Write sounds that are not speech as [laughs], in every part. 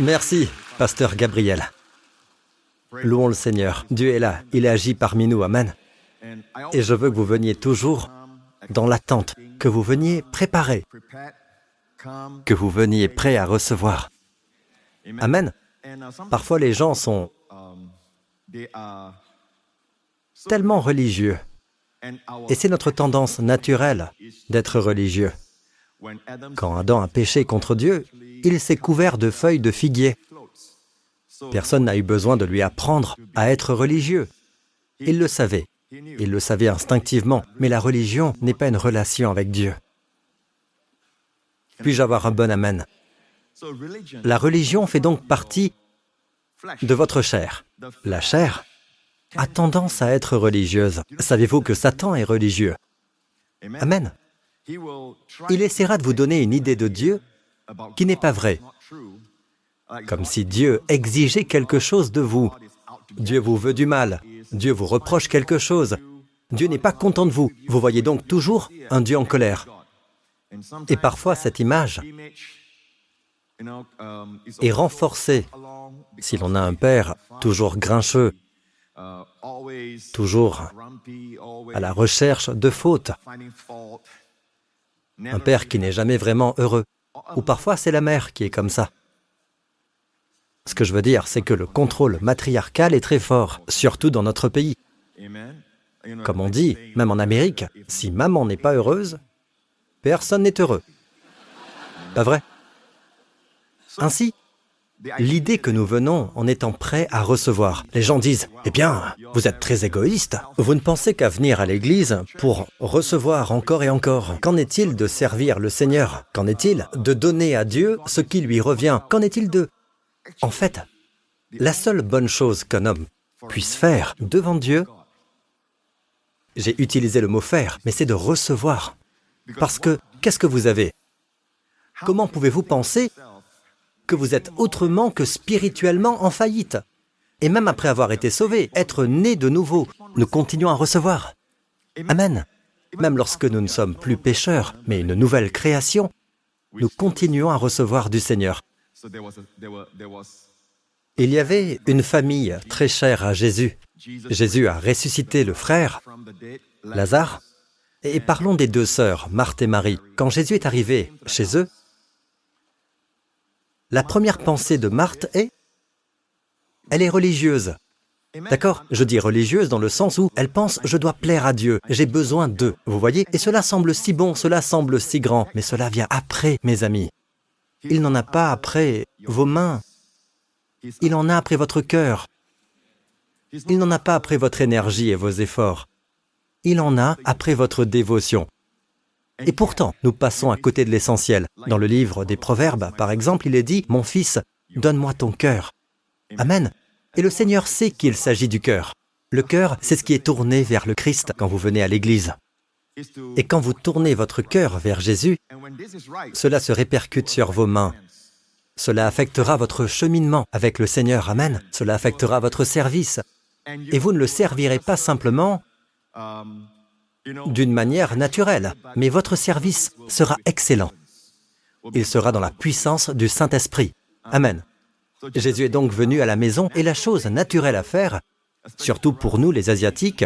Merci, pasteur Gabriel. Louons le Seigneur. Dieu est là, il agit parmi nous. Amen. Et je veux que vous veniez toujours dans l'attente, que vous veniez préparé, que vous veniez prêt à recevoir. Amen. Parfois les gens sont tellement religieux. Et c'est notre tendance naturelle d'être religieux. Quand Adam a péché contre Dieu, il s'est couvert de feuilles de figuier. Personne n'a eu besoin de lui apprendre à être religieux. Il le savait. Il le savait instinctivement, mais la religion n'est pas une relation avec Dieu. Puis-je avoir un bon amen? La religion fait donc partie de votre chair. La chair a tendance à être religieuse. Savez-vous que Satan est religieux? Amen. Il essaiera de vous donner une idée de Dieu qui n'est pas vraie, comme si Dieu exigeait quelque chose de vous. Dieu vous veut du mal, Dieu vous reproche quelque chose, Dieu n'est pas content de vous. Vous voyez donc toujours un Dieu en colère. Et parfois, cette image est renforcée si l'on a un père toujours grincheux, toujours à la recherche de fautes, un père qui n'est jamais vraiment heureux, ou parfois c'est la mère qui est comme ça. Ce que je veux dire, c'est que le contrôle matriarcal est très fort, surtout dans notre pays. Comme on dit, même en Amérique, si maman n'est pas heureuse, personne n'est heureux. Pas vrai? Ainsi, l'idée que nous venons en étant prêts à recevoir. Les gens disent, eh bien, vous êtes très égoïste. Vous ne pensez qu'à venir à l'Église pour recevoir encore et encore. Qu'en est-il de servir le Seigneur? Qu'en est-il de donner à Dieu ce qui lui revient? Qu'en est-il de... En fait, la seule bonne chose qu'un homme puisse faire devant Dieu, j'ai utilisé le mot faire, mais c'est de recevoir. Parce que qu'est-ce que vous avez? Comment pouvez-vous penser que vous êtes autrement que spirituellement en faillite. Et même après avoir été sauvé, être né de nouveau, nous continuons à recevoir. Amen. Même lorsque nous ne sommes plus pécheurs, mais une nouvelle création, nous continuons à recevoir du Seigneur. Il y avait une famille très chère à Jésus. Jésus a ressuscité le frère, Lazare. Et parlons des deux sœurs, Marthe et Marie. Quand Jésus est arrivé chez eux, la première pensée de Marthe est elle est religieuse. D'accord Je dis religieuse dans le sens où elle pense je dois plaire à Dieu, j'ai besoin d'eux. Vous voyez Et cela semble si bon, cela semble si grand, mais cela vient après, mes amis. Il n'en a pas après vos mains. Il en a après votre cœur. Il n'en a pas après votre énergie et vos efforts. Il en a après votre dévotion. Et pourtant, nous passons à côté de l'essentiel. Dans le livre des Proverbes, par exemple, il est dit, Mon fils, donne-moi ton cœur. Amen. Et le Seigneur sait qu'il s'agit du cœur. Le cœur, c'est ce qui est tourné vers le Christ quand vous venez à l'Église. Et quand vous tournez votre cœur vers Jésus, cela se répercute sur vos mains. Cela affectera votre cheminement avec le Seigneur. Amen. Cela affectera votre service. Et vous ne le servirez pas simplement d'une manière naturelle, mais votre service sera excellent. Il sera dans la puissance du Saint-Esprit. Amen. Jésus est donc venu à la maison et la chose naturelle à faire, surtout pour nous les Asiatiques,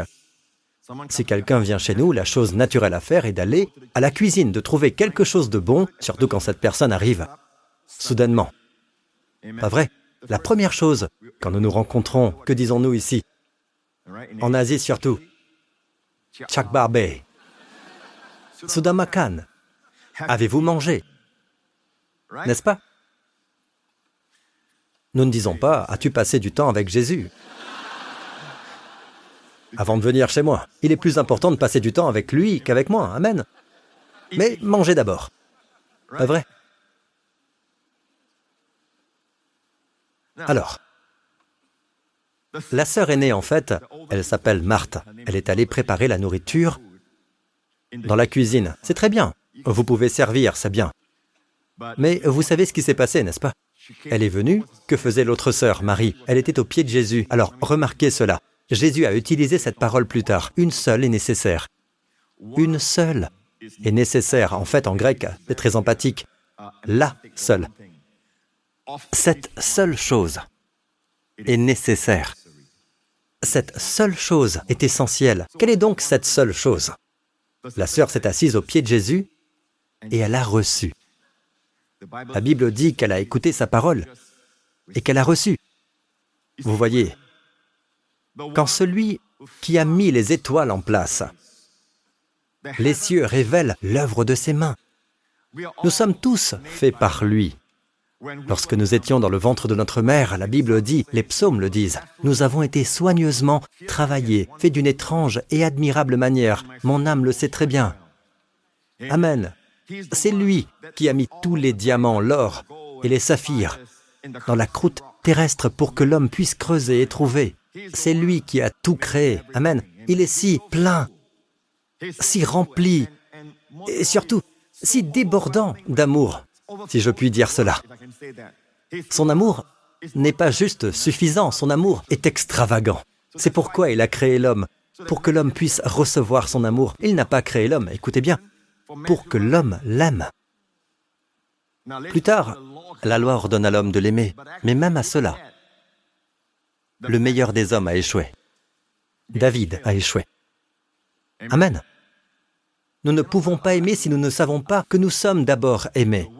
si quelqu'un vient chez nous, la chose naturelle à faire est d'aller à la cuisine, de trouver quelque chose de bon, surtout quand cette personne arrive soudainement. Pas vrai? La première chose, quand nous nous rencontrons, que disons-nous ici? En Asie surtout, Chak Barbe. Sudamakan. Avez-vous mangé? N'est-ce pas? Nous ne disons pas As-tu passé du temps avec Jésus? Avant de venir chez moi, il est plus important de passer du temps avec lui qu'avec moi. Amen. Mais mangez d'abord. Pas vrai? Alors, la sœur aînée, en fait, elle s'appelle Marthe. Elle est allée préparer la nourriture dans la cuisine. C'est très bien. Vous pouvez servir, c'est bien. Mais vous savez ce qui s'est passé, n'est-ce pas? Elle est venue. Que faisait l'autre sœur, Marie? Elle était au pied de Jésus. Alors, remarquez cela. Jésus a utilisé cette parole plus tard. Une seule est nécessaire. Une seule est nécessaire. En fait, en grec, c'est très empathique. La seule. Cette seule chose est nécessaire. Cette seule chose est essentielle. Quelle est donc cette seule chose? La sœur s'est assise au pied de Jésus et elle a reçu. La Bible dit qu'elle a écouté sa parole et qu'elle a reçu. Vous voyez, quand celui qui a mis les étoiles en place, les cieux révèlent l'œuvre de ses mains. Nous sommes tous faits par lui. Lorsque nous étions dans le ventre de notre mère, la Bible dit, les psaumes le disent, nous avons été soigneusement travaillés, faits d'une étrange et admirable manière. Mon âme le sait très bien. Amen. C'est lui qui a mis tous les diamants, l'or et les saphirs dans la croûte terrestre pour que l'homme puisse creuser et trouver. C'est lui qui a tout créé. Amen. Il est si plein, si rempli, et surtout si débordant d'amour, si je puis dire cela. Son amour n'est pas juste suffisant, son amour est extravagant. C'est pourquoi il a créé l'homme, pour que l'homme puisse recevoir son amour. Il n'a pas créé l'homme, écoutez bien, pour que l'homme l'aime. Plus tard, la loi ordonne à l'homme de l'aimer, mais même à cela, le meilleur des hommes a échoué. David a échoué. Amen. Nous ne pouvons pas aimer si nous ne savons pas que nous sommes d'abord aimés.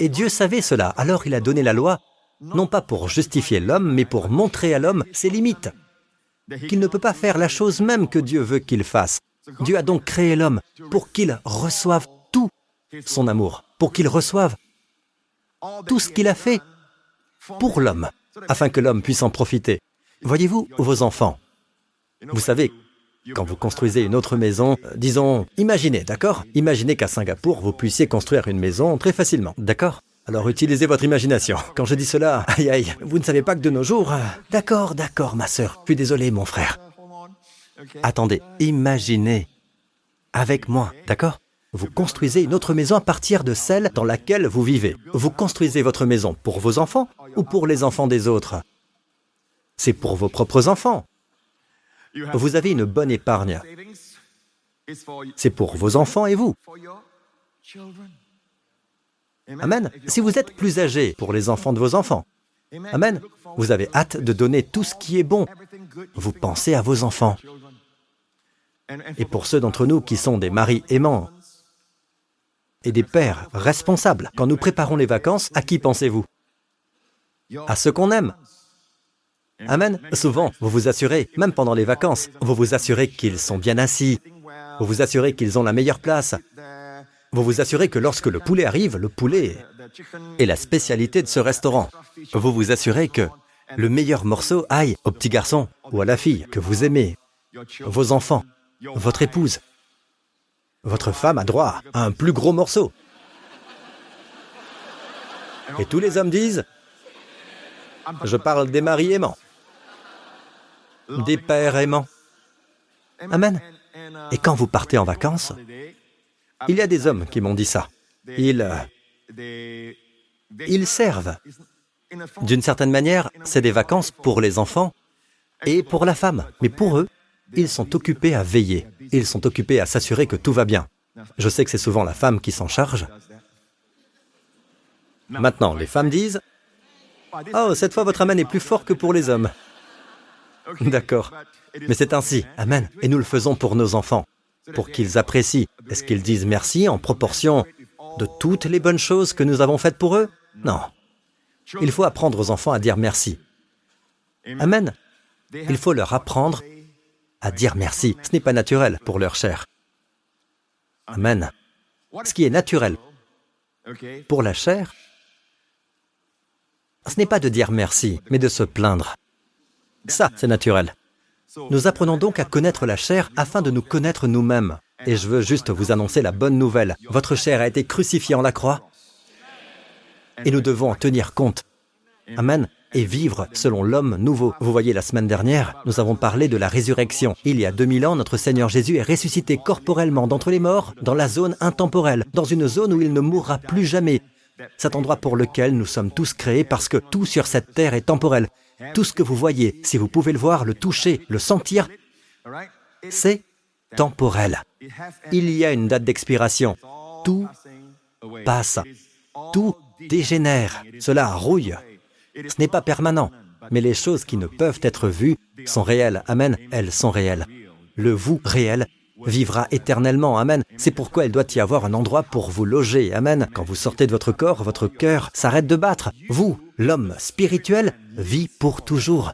Et Dieu savait cela, alors il a donné la loi, non pas pour justifier l'homme, mais pour montrer à l'homme ses limites, qu'il ne peut pas faire la chose même que Dieu veut qu'il fasse. Dieu a donc créé l'homme pour qu'il reçoive tout son amour, pour qu'il reçoive tout ce qu'il a fait pour l'homme, afin que l'homme puisse en profiter. Voyez-vous, vos enfants, vous savez, quand vous construisez une autre maison, euh, disons, imaginez, d'accord? Imaginez qu'à Singapour, vous puissiez construire une maison très facilement, d'accord? Alors utilisez votre imagination. Quand je dis cela, [laughs] aïe aïe, vous ne savez pas que de nos jours... Euh, d'accord, d'accord, ma sœur. Je suis désolé, mon frère. Attendez, imaginez avec moi, d'accord? Vous construisez une autre maison à partir de celle dans laquelle vous vivez. Vous construisez votre maison pour vos enfants ou pour les enfants des autres? C'est pour vos propres enfants. Vous avez une bonne épargne. C'est pour vos enfants et vous. Amen. Si vous êtes plus âgé, pour les enfants de vos enfants. Amen. Vous avez hâte de donner tout ce qui est bon. Vous pensez à vos enfants. Et pour ceux d'entre nous qui sont des maris aimants et des pères responsables, quand nous préparons les vacances, à qui pensez-vous? À ceux qu'on aime. Amen. Souvent, vous vous assurez, même pendant les vacances, vous vous assurez qu'ils sont bien assis, vous vous assurez qu'ils ont la meilleure place, vous vous assurez que lorsque le poulet arrive, le poulet est la spécialité de ce restaurant. Vous vous assurez que le meilleur morceau aille au petit garçon ou à la fille que vous aimez, vos enfants, votre épouse. Votre femme a droit à un plus gros morceau. Et tous les hommes disent, je parle des maris aimants des pères aimants. Amen. Et quand vous partez en vacances, il y a des hommes qui m'ont dit ça. Ils, ils servent. D'une certaine manière, c'est des vacances pour les enfants et pour la femme. Mais pour eux, ils sont occupés à veiller. Ils sont occupés à s'assurer que tout va bien. Je sais que c'est souvent la femme qui s'en charge. Maintenant, les femmes disent, Oh, cette fois votre amen est plus fort que pour les hommes. D'accord. Mais c'est ainsi. Amen. Et nous le faisons pour nos enfants, pour qu'ils apprécient. Est-ce qu'ils disent merci en proportion de toutes les bonnes choses que nous avons faites pour eux? Non. Il faut apprendre aux enfants à dire merci. Amen. Il faut leur apprendre à dire merci. Ce n'est pas naturel pour leur chair. Amen. Ce qui est naturel pour la chair, ce n'est pas de dire merci, mais de se plaindre. Ça, c'est naturel. Nous apprenons donc à connaître la chair afin de nous connaître nous-mêmes. Et je veux juste vous annoncer la bonne nouvelle. Votre chair a été crucifiée en la croix. Et nous devons en tenir compte. Amen. Et vivre selon l'homme nouveau. Vous voyez, la semaine dernière, nous avons parlé de la résurrection. Il y a 2000 ans, notre Seigneur Jésus est ressuscité corporellement d'entre les morts dans la zone intemporelle, dans une zone où il ne mourra plus jamais. Cet endroit pour lequel nous sommes tous créés parce que tout sur cette terre est temporel. Tout ce que vous voyez, si vous pouvez le voir, le toucher, le sentir, c'est temporel. Il y a une date d'expiration. Tout passe. Tout dégénère, cela rouille. Ce n'est pas permanent, mais les choses qui ne peuvent être vues sont réelles. Amen, elles sont réelles. Le vous réel vivra éternellement. Amen. C'est pourquoi il doit y avoir un endroit pour vous loger. Amen. Quand vous sortez de votre corps, votre cœur s'arrête de battre. Vous, l'homme spirituel, vit pour toujours.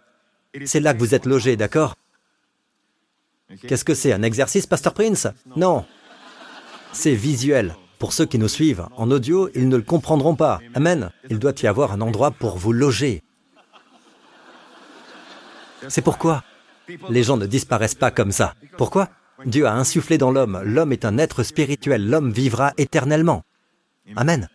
C'est là que vous êtes logé, d'accord? Qu'est-ce que c'est Un exercice, Pasteur Prince? Non. C'est visuel. Pour ceux qui nous suivent en audio, ils ne le comprendront pas. Amen. Il doit y avoir un endroit pour vous loger. C'est pourquoi les gens ne disparaissent pas comme ça. Pourquoi? Dieu a insufflé dans l'homme. L'homme est un être spirituel. L'homme vivra éternellement. Amen.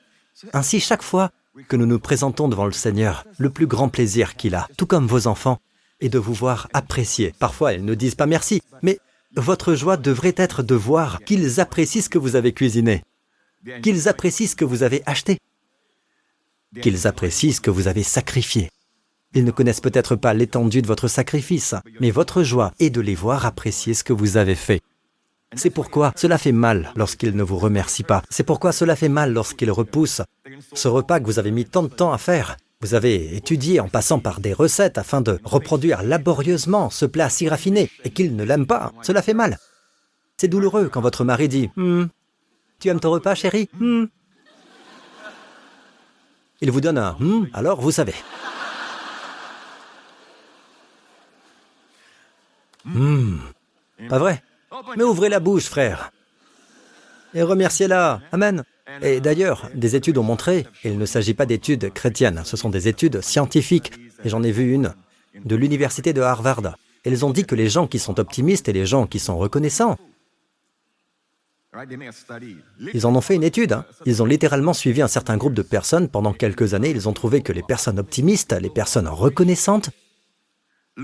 Ainsi, chaque fois que nous nous présentons devant le Seigneur, le plus grand plaisir qu'il a, tout comme vos enfants, est de vous voir apprécier. Parfois, ils ne disent pas merci, mais votre joie devrait être de voir qu'ils apprécient ce que vous avez cuisiné, qu'ils apprécient ce que vous avez acheté, qu'ils apprécient ce que vous avez sacrifié. Ils ne connaissent peut-être pas l'étendue de votre sacrifice, mais votre joie est de les voir apprécier ce que vous avez fait. C'est pourquoi cela fait mal lorsqu'ils ne vous remercient pas. C'est pourquoi cela fait mal lorsqu'ils repoussent ce repas que vous avez mis tant de temps à faire. Vous avez étudié en passant par des recettes afin de reproduire laborieusement ce plat si raffiné et qu'ils ne l'aiment pas. Cela fait mal. C'est douloureux quand votre mari dit hmm, Tu aimes ton repas, chérie? Hmm? Il vous donne un hmm, alors vous savez. Hmm. Pas vrai Mais ouvrez la bouche, frère. Et remerciez-la. Amen. Et d'ailleurs, des études ont montré, il ne s'agit pas d'études chrétiennes, ce sont des études scientifiques. Et j'en ai vu une de l'université de Harvard. Elles ont dit que les gens qui sont optimistes et les gens qui sont reconnaissants, ils en ont fait une étude. Hein. Ils ont littéralement suivi un certain groupe de personnes pendant quelques années. Ils ont trouvé que les personnes optimistes, les personnes reconnaissantes,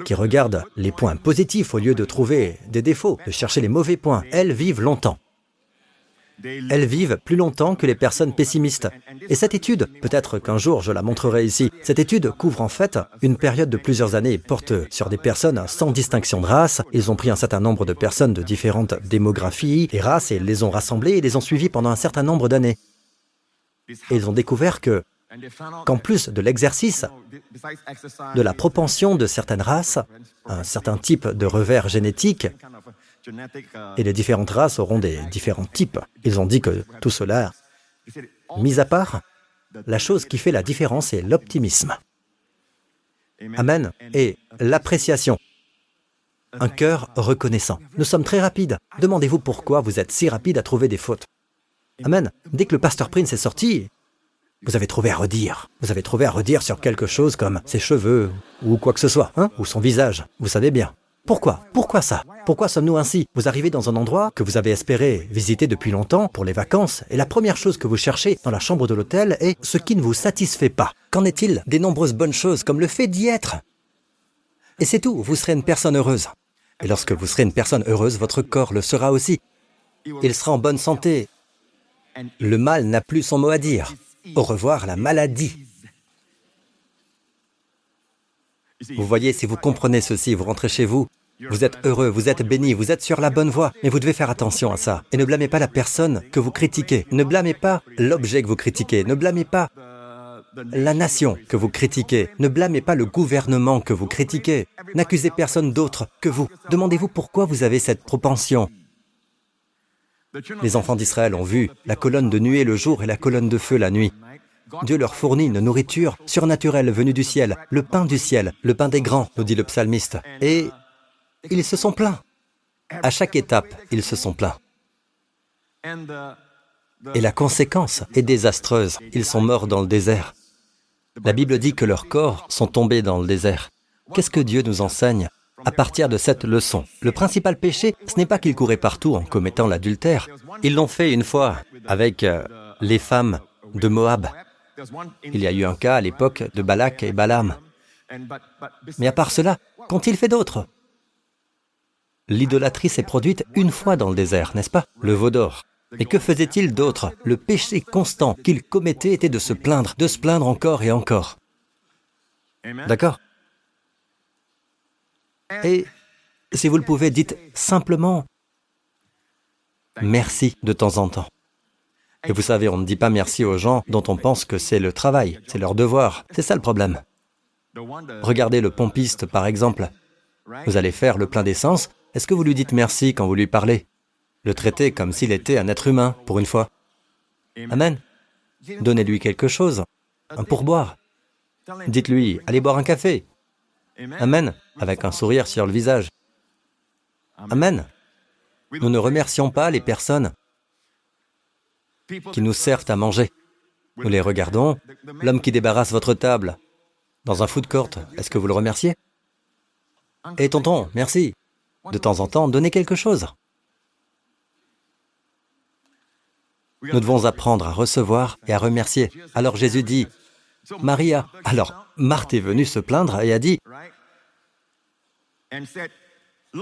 qui regardent les points positifs au lieu de trouver des défauts, de chercher les mauvais points, elles vivent longtemps. Elles vivent plus longtemps que les personnes pessimistes. Et cette étude, peut-être qu'un jour je la montrerai ici, cette étude couvre en fait une période de plusieurs années et porte sur des personnes sans distinction de race. Ils ont pris un certain nombre de personnes de différentes démographies et races et les ont rassemblées et les ont suivies pendant un certain nombre d'années. Et ils ont découvert que qu'en plus de l'exercice, de la propension de certaines races, un certain type de revers génétique, et les différentes races auront des différents types. Ils ont dit que tout cela, mis à part, la chose qui fait la différence est l'optimisme. Amen. Et l'appréciation. Un cœur reconnaissant. Nous sommes très rapides. Demandez-vous pourquoi vous êtes si rapide à trouver des fautes. Amen. Dès que le pasteur Prince est sorti, vous avez trouvé à redire. Vous avez trouvé à redire sur quelque chose comme ses cheveux ou quoi que ce soit, hein, ou son visage. Vous savez bien. Pourquoi? Pourquoi ça? Pourquoi sommes-nous ainsi? Vous arrivez dans un endroit que vous avez espéré visiter depuis longtemps pour les vacances, et la première chose que vous cherchez dans la chambre de l'hôtel est ce qui ne vous satisfait pas. Qu'en est-il des nombreuses bonnes choses comme le fait d'y être? Et c'est tout, vous serez une personne heureuse. Et lorsque vous serez une personne heureuse, votre corps le sera aussi. Il sera en bonne santé. Le mal n'a plus son mot à dire. Au revoir la maladie. Vous voyez, si vous comprenez ceci, vous rentrez chez vous, vous êtes heureux, vous êtes béni, vous êtes sur la bonne voie, mais vous devez faire attention à ça. Et ne blâmez pas la personne que vous critiquez, ne blâmez pas l'objet que vous critiquez, ne blâmez pas la nation que vous critiquez, ne blâmez pas le gouvernement que vous critiquez, n'accusez personne d'autre que vous. Demandez-vous pourquoi vous avez cette propension. Les enfants d'Israël ont vu la colonne de nuée le jour et la colonne de feu la nuit. Dieu leur fournit une nourriture surnaturelle venue du ciel, le pain du ciel, le pain des grands, nous dit le psalmiste. Et ils se sont plaints. À chaque étape, ils se sont plaints. Et la conséquence est désastreuse. Ils sont morts dans le désert. La Bible dit que leurs corps sont tombés dans le désert. Qu'est-ce que Dieu nous enseigne à partir de cette leçon. Le principal péché, ce n'est pas qu'ils couraient partout en commettant l'adultère. Ils l'ont fait une fois avec euh, les femmes de Moab. Il y a eu un cas à l'époque de Balak et Balaam. Mais à part cela, qu'ont-ils fait d'autre? L'idolâtrie s'est produite une fois dans le désert, n'est-ce pas? Le veau d'or. Mais que faisait-il d'autre? Le péché constant qu'ils commettaient était de se plaindre, de se plaindre encore et encore. D'accord? Et si vous le pouvez, dites simplement merci de temps en temps. Et vous savez, on ne dit pas merci aux gens dont on pense que c'est le travail, c'est leur devoir. C'est ça le problème. Regardez le pompiste, par exemple. Vous allez faire le plein d'essence. Est-ce que vous lui dites merci quand vous lui parlez? Le traitez comme s'il était un être humain, pour une fois. Amen. Donnez-lui quelque chose, un pourboire. Dites-lui, allez boire un café. Amen, avec un sourire sur le visage. Amen. Nous ne remercions pas les personnes qui nous servent à manger. Nous les regardons. L'homme qui débarrasse votre table dans un food court, est-ce que vous le remerciez? Eh tonton, merci. De temps en temps, donnez quelque chose. Nous devons apprendre à recevoir et à remercier. Alors Jésus dit, Maria. Alors Marthe est venue se plaindre et a dit,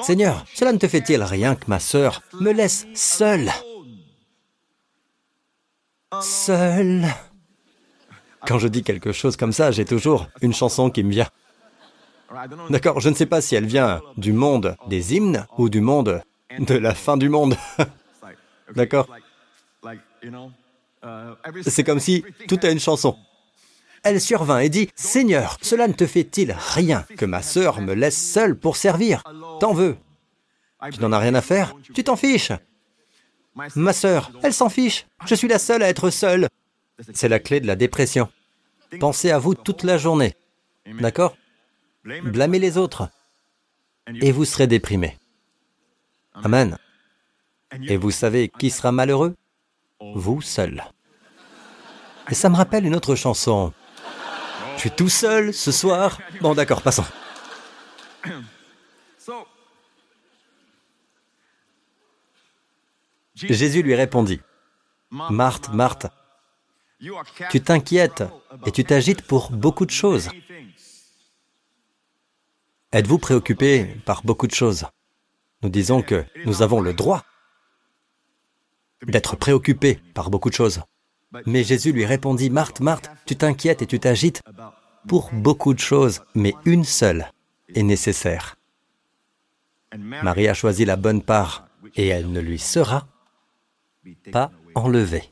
Seigneur, cela ne te fait-il rien que ma sœur me laisse seule? Seule Quand je dis quelque chose comme ça, j'ai toujours une chanson qui me vient. D'accord, je ne sais pas si elle vient du monde des hymnes ou du monde de la fin du monde. [laughs] D'accord C'est comme si tout a une chanson. Elle survint et dit, Seigneur, cela ne te fait-il rien que ma sœur me laisse seule pour servir? T'en veux? Tu n'en as rien à faire? Tu t'en fiches? Ma sœur, elle s'en fiche. Je suis la seule à être seule. C'est la clé de la dépression. Pensez à vous toute la journée. D'accord? Blâmez les autres. Et vous serez déprimé. Amen. Et vous savez qui sera malheureux? Vous seul. Et ça me rappelle une autre chanson. Je suis tout seul ce soir? Bon, d'accord, passons. Jésus lui répondit, Marthe, Marthe, tu t'inquiètes et tu t'agites pour beaucoup de choses. Êtes-vous préoccupé par beaucoup de choses? Nous disons que nous avons le droit d'être préoccupés par beaucoup de choses. Mais Jésus lui répondit, Marthe, Marthe, tu t'inquiètes et tu t'agites pour beaucoup de choses, mais une seule est nécessaire. Marie a choisi la bonne part et elle ne lui sera pas enlevée.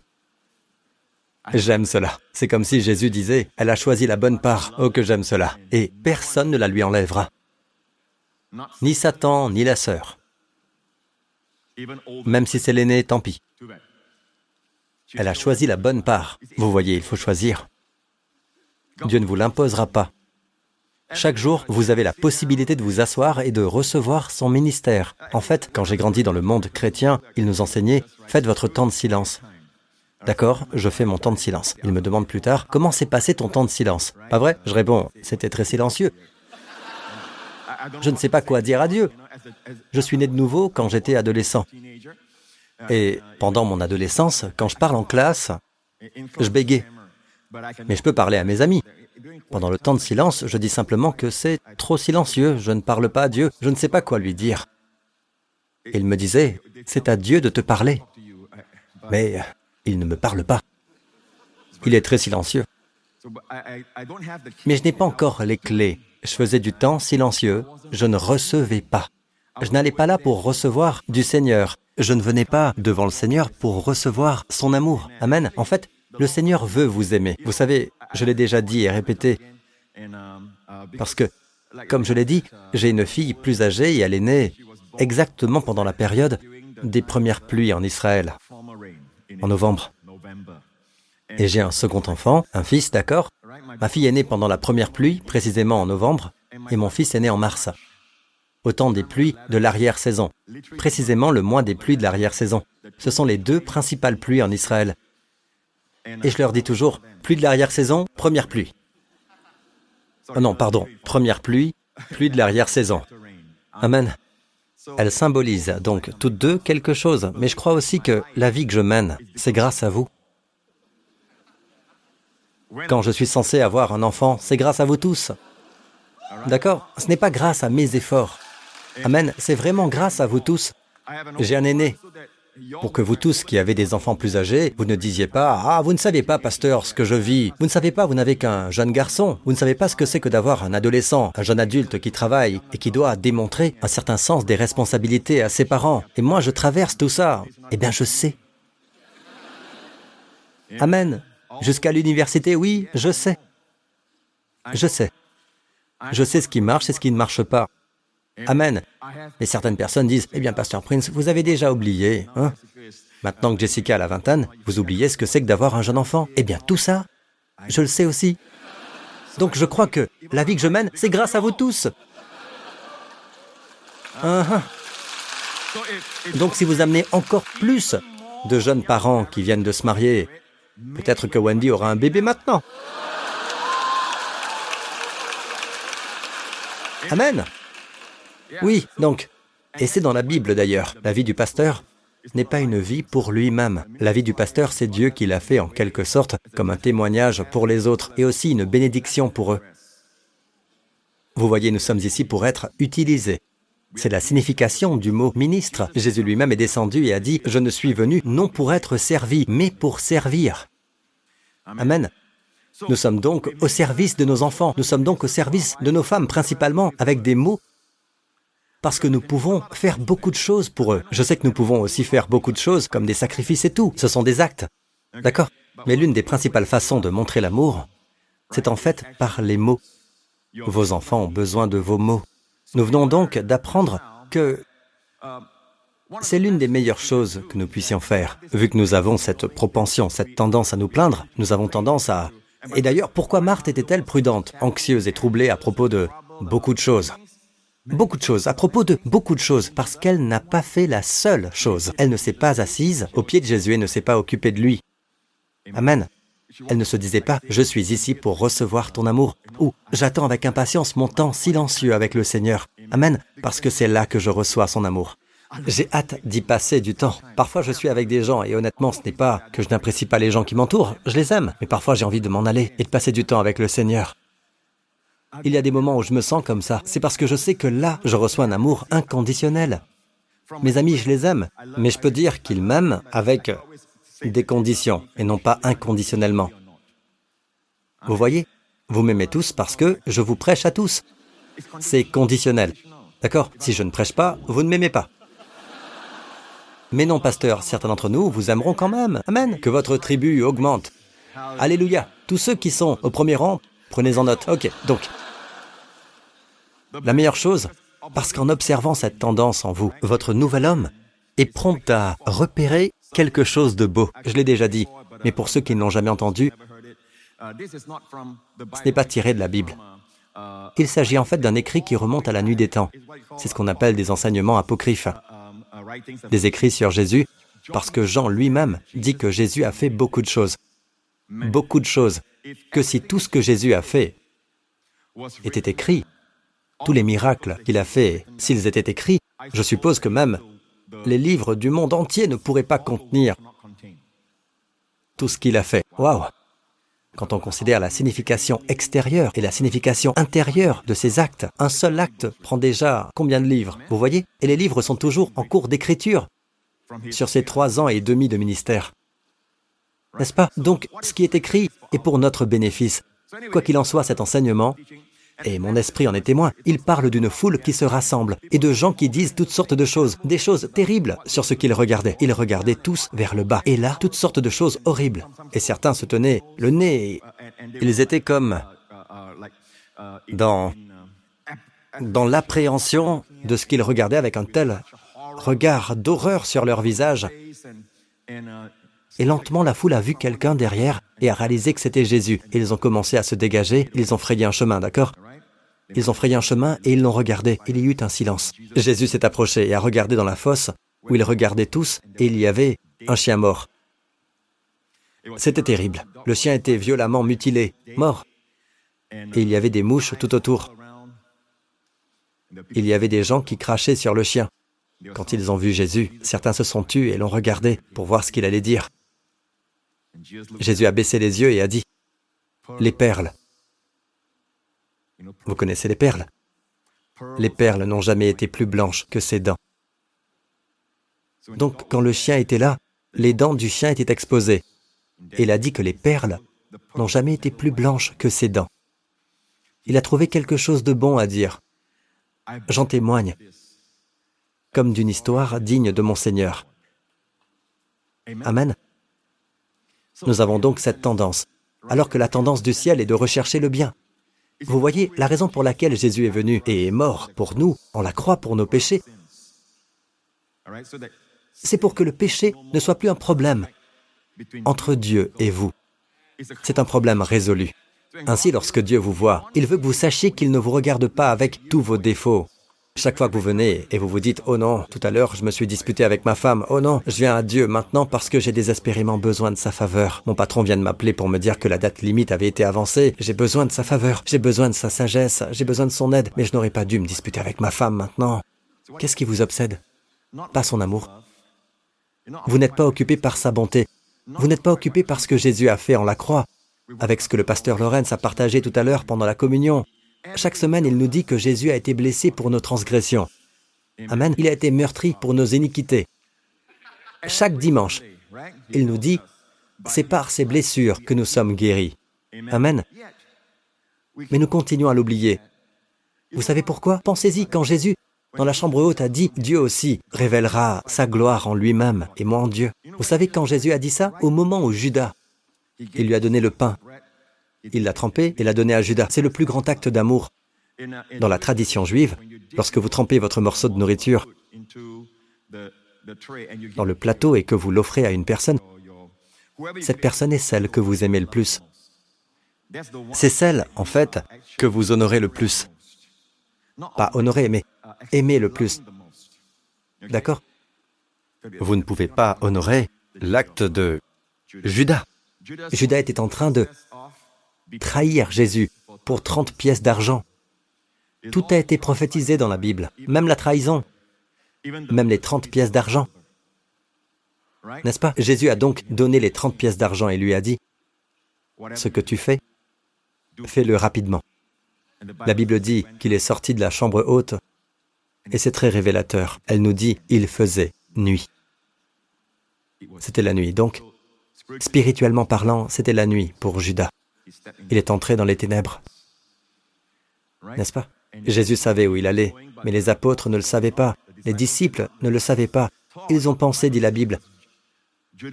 J'aime cela. C'est comme si Jésus disait, elle a choisi la bonne part, oh que j'aime cela, et personne ne la lui enlèvera. Ni Satan, ni la sœur. Même si c'est l'aîné, tant pis. Elle a choisi la bonne part. Vous voyez, il faut choisir. Dieu ne vous l'imposera pas. Chaque jour, vous avez la possibilité de vous asseoir et de recevoir son ministère. En fait, quand j'ai grandi dans le monde chrétien, il nous enseignait, faites votre temps de silence. D'accord, je fais mon temps de silence. Il me demande plus tard, comment s'est passé ton temps de silence? Pas vrai? Je réponds, c'était très silencieux. Je ne sais pas quoi dire à Dieu. Je suis né de nouveau quand j'étais adolescent. Et pendant mon adolescence, quand je parle en classe, je bégais. Mais je peux parler à mes amis. Pendant le temps de silence, je dis simplement que c'est trop silencieux, je ne parle pas à Dieu, je ne sais pas quoi lui dire. Il me disait, c'est à Dieu de te parler. Mais il ne me parle pas. Il est très silencieux. Mais je n'ai pas encore les clés. Je faisais du temps silencieux, je ne recevais pas. Je n'allais pas là pour recevoir du Seigneur. Je ne venais pas devant le Seigneur pour recevoir son amour. Amen. En fait, le Seigneur veut vous aimer. Vous savez, je l'ai déjà dit et répété, parce que, comme je l'ai dit, j'ai une fille plus âgée et elle est née exactement pendant la période des premières pluies en Israël, en novembre. Et j'ai un second enfant, un fils, d'accord? Ma fille est née pendant la première pluie, précisément en novembre, et mon fils est né en mars. Au temps des pluies de l'arrière-saison, précisément le mois des pluies de l'arrière-saison. Ce sont les deux principales pluies en Israël. Et je leur dis toujours, pluie de l'arrière-saison, première pluie. Oh non, pardon, première pluie, pluie de l'arrière-saison. Amen. Elles symbolisent donc toutes deux quelque chose, mais je crois aussi que la vie que je mène, c'est grâce à vous. Quand je suis censé avoir un enfant, c'est grâce à vous tous. D'accord? Ce n'est pas grâce à mes efforts. Amen, c'est vraiment grâce à vous tous. J'ai un aîné pour que vous tous qui avez des enfants plus âgés, vous ne disiez pas ⁇ Ah, vous ne savez pas, pasteur, ce que je vis. Vous ne savez pas, vous n'avez qu'un jeune garçon. Vous ne savez pas ce que c'est que d'avoir un adolescent, un jeune adulte qui travaille et qui doit démontrer un certain sens des responsabilités à ses parents. Et moi, je traverse tout ça. Eh bien, je sais. Amen. Jusqu'à l'université, oui, je sais. Je sais. Je sais ce qui marche et ce qui ne marche pas. Amen. Et certaines personnes disent, eh bien, Pasteur Prince, vous avez déjà oublié, hein Maintenant que Jessica a la vingtaine, vous oubliez ce que c'est que d'avoir un jeune enfant. Eh bien, tout ça, je le sais aussi. Donc je crois que la vie que je mène, c'est grâce à vous tous. Uh-huh. Donc si vous amenez encore plus de jeunes parents qui viennent de se marier, peut-être que Wendy aura un bébé maintenant. Amen. Oui, donc, et c'est dans la Bible d'ailleurs, la vie du pasteur n'est pas une vie pour lui-même. La vie du pasteur, c'est Dieu qui l'a fait en quelque sorte comme un témoignage pour les autres et aussi une bénédiction pour eux. Vous voyez, nous sommes ici pour être utilisés. C'est la signification du mot ministre. Jésus lui-même est descendu et a dit, Je ne suis venu non pour être servi, mais pour servir. Amen. Nous sommes donc au service de nos enfants, nous sommes donc au service de nos femmes principalement, avec des mots, parce que nous pouvons faire beaucoup de choses pour eux. Je sais que nous pouvons aussi faire beaucoup de choses, comme des sacrifices et tout, ce sont des actes. D'accord? Mais l'une des principales façons de montrer l'amour, c'est en fait par les mots. Vos enfants ont besoin de vos mots. Nous venons donc d'apprendre que c'est l'une des meilleures choses que nous puissions faire. Vu que nous avons cette propension, cette tendance à nous plaindre, nous avons tendance à... Et d'ailleurs, pourquoi Marthe était-elle prudente, anxieuse et troublée à propos de beaucoup de choses? Beaucoup de choses, à propos de beaucoup de choses, parce qu'elle n'a pas fait la seule chose. Elle ne s'est pas assise au pied de Jésus et ne s'est pas occupée de lui. Amen. Elle ne se disait pas ⁇ Je suis ici pour recevoir ton amour ⁇ ou ⁇ J'attends avec impatience mon temps silencieux avec le Seigneur ⁇ Amen, parce que c'est là que je reçois son amour. J'ai hâte d'y passer du temps. Parfois je suis avec des gens et honnêtement ce n'est pas que je n'apprécie pas les gens qui m'entourent, je les aime, mais parfois j'ai envie de m'en aller et de passer du temps avec le Seigneur. Il y a des moments où je me sens comme ça. C'est parce que je sais que là, je reçois un amour inconditionnel. Mes amis, je les aime, mais je peux dire qu'ils m'aiment avec des conditions et non pas inconditionnellement. Vous voyez Vous m'aimez tous parce que je vous prêche à tous. C'est conditionnel. D'accord Si je ne prêche pas, vous ne m'aimez pas. Mais non, pasteur, certains d'entre nous vous aimeront quand même. Amen. Que votre tribu augmente. Alléluia. Tous ceux qui sont au premier rang, prenez en note. Ok, donc. La meilleure chose, parce qu'en observant cette tendance en vous, votre nouvel homme est prompt à repérer quelque chose de beau. Je l'ai déjà dit, mais pour ceux qui ne l'ont jamais entendu, ce n'est pas tiré de la Bible. Il s'agit en fait d'un écrit qui remonte à la nuit des temps. C'est ce qu'on appelle des enseignements apocryphes. Des écrits sur Jésus, parce que Jean lui-même dit que Jésus a fait beaucoup de choses. Beaucoup de choses. Que si tout ce que Jésus a fait était écrit, tous les miracles qu'il a faits, s'ils étaient écrits, je suppose que même les livres du monde entier ne pourraient pas contenir tout ce qu'il a fait. Waouh Quand on considère la signification extérieure et la signification intérieure de ces actes, un seul acte prend déjà combien de livres Vous voyez? Et les livres sont toujours en cours d'écriture sur ces trois ans et demi de ministère. N'est-ce pas? Donc, ce qui est écrit est pour notre bénéfice. Quoi qu'il en soit, cet enseignement et mon esprit en est témoin. Il parle d'une foule qui se rassemble et de gens qui disent toutes sortes de choses, des choses terribles sur ce qu'ils regardaient. Ils regardaient tous vers le bas. Et là, toutes sortes de choses horribles. Et certains se tenaient le nez. Ils étaient comme dans, dans l'appréhension de ce qu'ils regardaient avec un tel regard d'horreur sur leur visage. Et lentement, la foule a vu quelqu'un derrière et a réalisé que c'était Jésus. Ils ont commencé à se dégager, ils ont frayé un chemin, d'accord? Ils ont frayé un chemin et ils l'ont regardé. Il y eut un silence. Jésus s'est approché et a regardé dans la fosse où ils regardaient tous et il y avait un chien mort. C'était terrible. Le chien était violemment mutilé, mort. Et il y avait des mouches tout autour. Il y avait des gens qui crachaient sur le chien. Quand ils ont vu Jésus, certains se sont tus et l'ont regardé pour voir ce qu'il allait dire. Jésus a baissé les yeux et a dit, Les perles, vous connaissez les perles? Les perles n'ont jamais été plus blanches que ses dents. Donc quand le chien était là, les dents du chien étaient exposées. Il a dit que les perles n'ont jamais été plus blanches que ses dents. Il a trouvé quelque chose de bon à dire. J'en témoigne, comme d'une histoire digne de mon Seigneur. Amen. Nous avons donc cette tendance, alors que la tendance du ciel est de rechercher le bien. Vous voyez, la raison pour laquelle Jésus est venu et est mort pour nous, on la croix pour nos péchés, c'est pour que le péché ne soit plus un problème entre Dieu et vous. C'est un problème résolu. Ainsi, lorsque Dieu vous voit, il veut que vous sachiez qu'il ne vous regarde pas avec tous vos défauts. Chaque fois que vous venez et vous vous dites ⁇ Oh non, tout à l'heure je me suis disputé avec ma femme, oh non, je viens à Dieu maintenant parce que j'ai désespérément besoin de sa faveur. Mon patron vient de m'appeler pour me dire que la date limite avait été avancée, j'ai besoin de sa faveur, j'ai besoin de sa sagesse, j'ai besoin de son aide, mais je n'aurais pas dû me disputer avec ma femme maintenant. Qu'est-ce qui vous obsède? Pas son amour. Vous n'êtes pas occupé par sa bonté. Vous n'êtes pas occupé par ce que Jésus a fait en la croix, avec ce que le pasteur Lorenz a partagé tout à l'heure pendant la communion. Chaque semaine, il nous dit que Jésus a été blessé pour nos transgressions. Amen. Il a été meurtri pour nos iniquités. Chaque dimanche, il nous dit, c'est par ses blessures que nous sommes guéris. Amen. Mais nous continuons à l'oublier. Vous savez pourquoi? Pensez-y, quand Jésus, dans la chambre haute, a dit, Dieu aussi révélera sa gloire en lui-même et moi en Dieu. Vous savez quand Jésus a dit ça Au moment où Judas, il lui a donné le pain il l'a trempé et l'a donné à Judas. C'est le plus grand acte d'amour. Dans la tradition juive, lorsque vous trempez votre morceau de nourriture dans le plateau et que vous l'offrez à une personne, cette personne est celle que vous aimez le plus. C'est celle, en fait, que vous honorez le plus. Pas honorer, mais aimer le plus. D'accord? Vous ne pouvez pas honorer l'acte de Judas. Judas était en train de trahir Jésus pour 30 pièces d'argent. Tout a été prophétisé dans la Bible, même la trahison, même les 30 pièces d'argent. N'est-ce pas? Jésus a donc donné les 30 pièces d'argent et lui a dit, ce que tu fais, fais-le rapidement. La Bible dit qu'il est sorti de la chambre haute et c'est très révélateur. Elle nous dit, il faisait nuit. C'était la nuit. Donc, spirituellement parlant, c'était la nuit pour Judas. Il est entré dans les ténèbres. N'est-ce pas? Jésus savait où il allait, mais les apôtres ne le savaient pas, les disciples ne le savaient pas. Ils ont pensé, dit la Bible,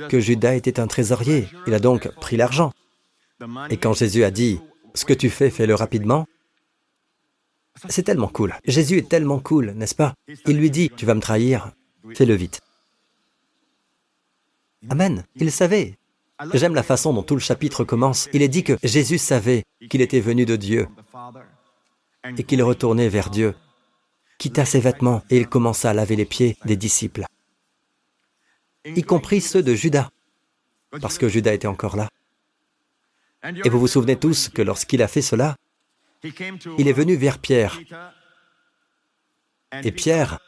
que Judas était un trésorier. Il a donc pris l'argent. Et quand Jésus a dit, ce que tu fais, fais-le rapidement, c'est tellement cool. Jésus est tellement cool, n'est-ce pas? Il lui dit, tu vas me trahir, fais-le vite. Amen. Il savait. J'aime la façon dont tout le chapitre commence. Il est dit que Jésus savait qu'il était venu de Dieu et qu'il retournait vers Dieu, quitta ses vêtements et il commença à laver les pieds des disciples, y compris ceux de Judas, parce que Judas était encore là. Et vous vous souvenez tous que lorsqu'il a fait cela, il est venu vers Pierre. Et Pierre,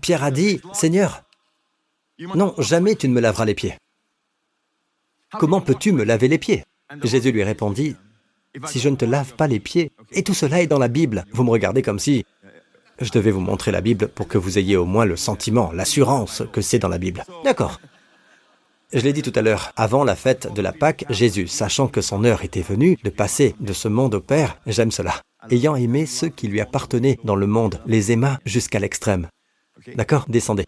Pierre a dit, Seigneur, non, jamais tu ne me laveras les pieds. Comment peux-tu me laver les pieds Jésus lui répondit, Si je ne te lave pas les pieds, et tout cela est dans la Bible, vous me regardez comme si je devais vous montrer la Bible pour que vous ayez au moins le sentiment, l'assurance que c'est dans la Bible. D'accord. Je l'ai dit tout à l'heure, avant la fête de la Pâque, Jésus, sachant que son heure était venue de passer de ce monde au Père, j'aime cela, ayant aimé ceux qui lui appartenaient dans le monde, les aima jusqu'à l'extrême. D'accord Descendez.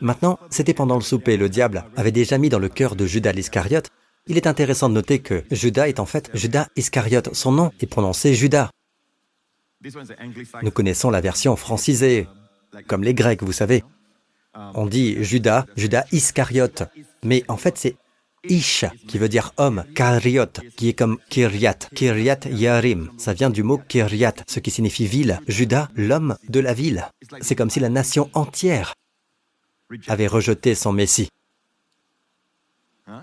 Maintenant, c'était pendant le souper, le diable avait déjà mis dans le cœur de Judas l'Iscariote il est intéressant de noter que Judas est en fait Judas Iscariote. Son nom est prononcé Judas. Nous connaissons la version francisée, comme les Grecs, vous savez. On dit Judas, Judas Iscariote, mais en fait c'est Ish, qui veut dire homme, Kariot, qui est comme Kiryat, Kiryat Yarim. Ça vient du mot Kiryat, ce qui signifie ville. Judas, l'homme de la ville. C'est comme si la nation entière avait rejeté son Messie.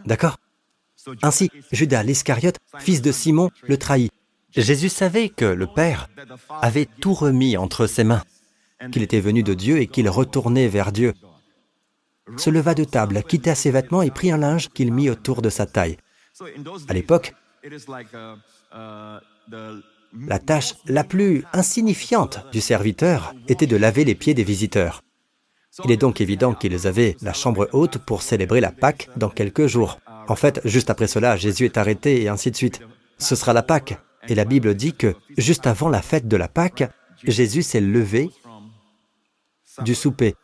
D'accord? Ainsi, Judas l'Iscariote, fils de Simon, le trahit. Jésus savait que le Père avait tout remis entre ses mains, qu'il était venu de Dieu et qu'il retournait vers Dieu. Se leva de table, quitta ses vêtements et prit un linge qu'il mit autour de sa taille. À l'époque, la tâche la plus insignifiante du serviteur était de laver les pieds des visiteurs. Il est donc évident qu'ils avaient la chambre haute pour célébrer la Pâque dans quelques jours. En fait, juste après cela, Jésus est arrêté et ainsi de suite. Ce sera la Pâque. Et la Bible dit que juste avant la fête de la Pâque, Jésus s'est levé du souper.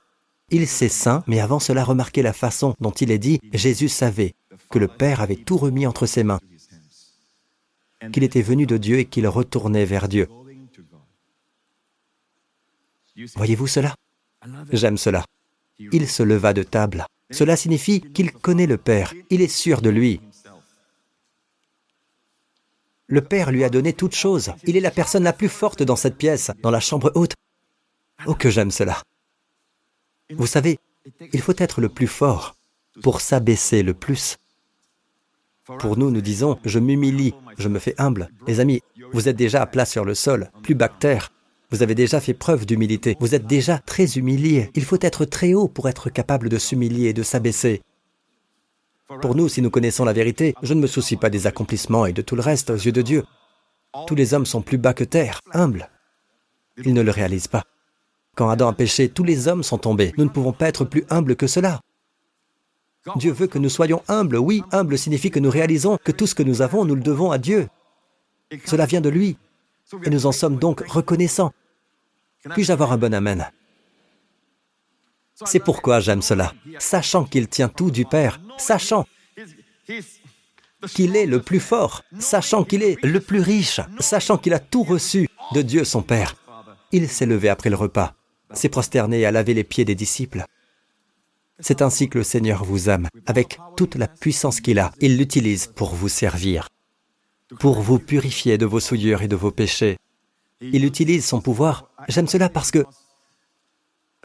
Il s'est saint, mais avant cela, remarquez la façon dont il est dit, Jésus savait que le Père avait tout remis entre ses mains, qu'il était venu de Dieu et qu'il retournait vers Dieu. Voyez-vous cela? J'aime cela. Il se leva de table. Cela signifie qu'il connaît le Père, il est sûr de lui. Le Père lui a donné toute chose. Il est la personne la plus forte dans cette pièce, dans la chambre haute. Oh, que j'aime cela. Vous savez, il faut être le plus fort pour s'abaisser le plus. Pour nous, nous disons, je m'humilie, je me fais humble. Les amis, vous êtes déjà à plat sur le sol, plus bactère. Vous avez déjà fait preuve d'humilité. Vous êtes déjà très humilié. Il faut être très haut pour être capable de s'humilier et de s'abaisser. Pour nous, si nous connaissons la vérité, je ne me soucie pas des accomplissements et de tout le reste aux yeux de Dieu. Tous les hommes sont plus bas que terre, humbles. Ils ne le réalisent pas. Quand Adam a péché, tous les hommes sont tombés. Nous ne pouvons pas être plus humbles que cela. Dieu veut que nous soyons humbles. Oui, humble signifie que nous réalisons que tout ce que nous avons, nous le devons à Dieu. Cela vient de lui. Et nous en sommes donc reconnaissants. Puis-je avoir un bon Amen? C'est pourquoi j'aime cela. Sachant qu'il tient tout du Père, sachant qu'il est le plus fort, sachant qu'il est le plus riche, sachant qu'il a tout reçu de Dieu son Père, il s'est levé après le repas s'est prosterné et a lavé les pieds des disciples. C'est ainsi que le Seigneur vous aime, avec toute la puissance qu'il a. Il l'utilise pour vous servir, pour vous purifier de vos souillures et de vos péchés. Il utilise son pouvoir. J'aime cela parce que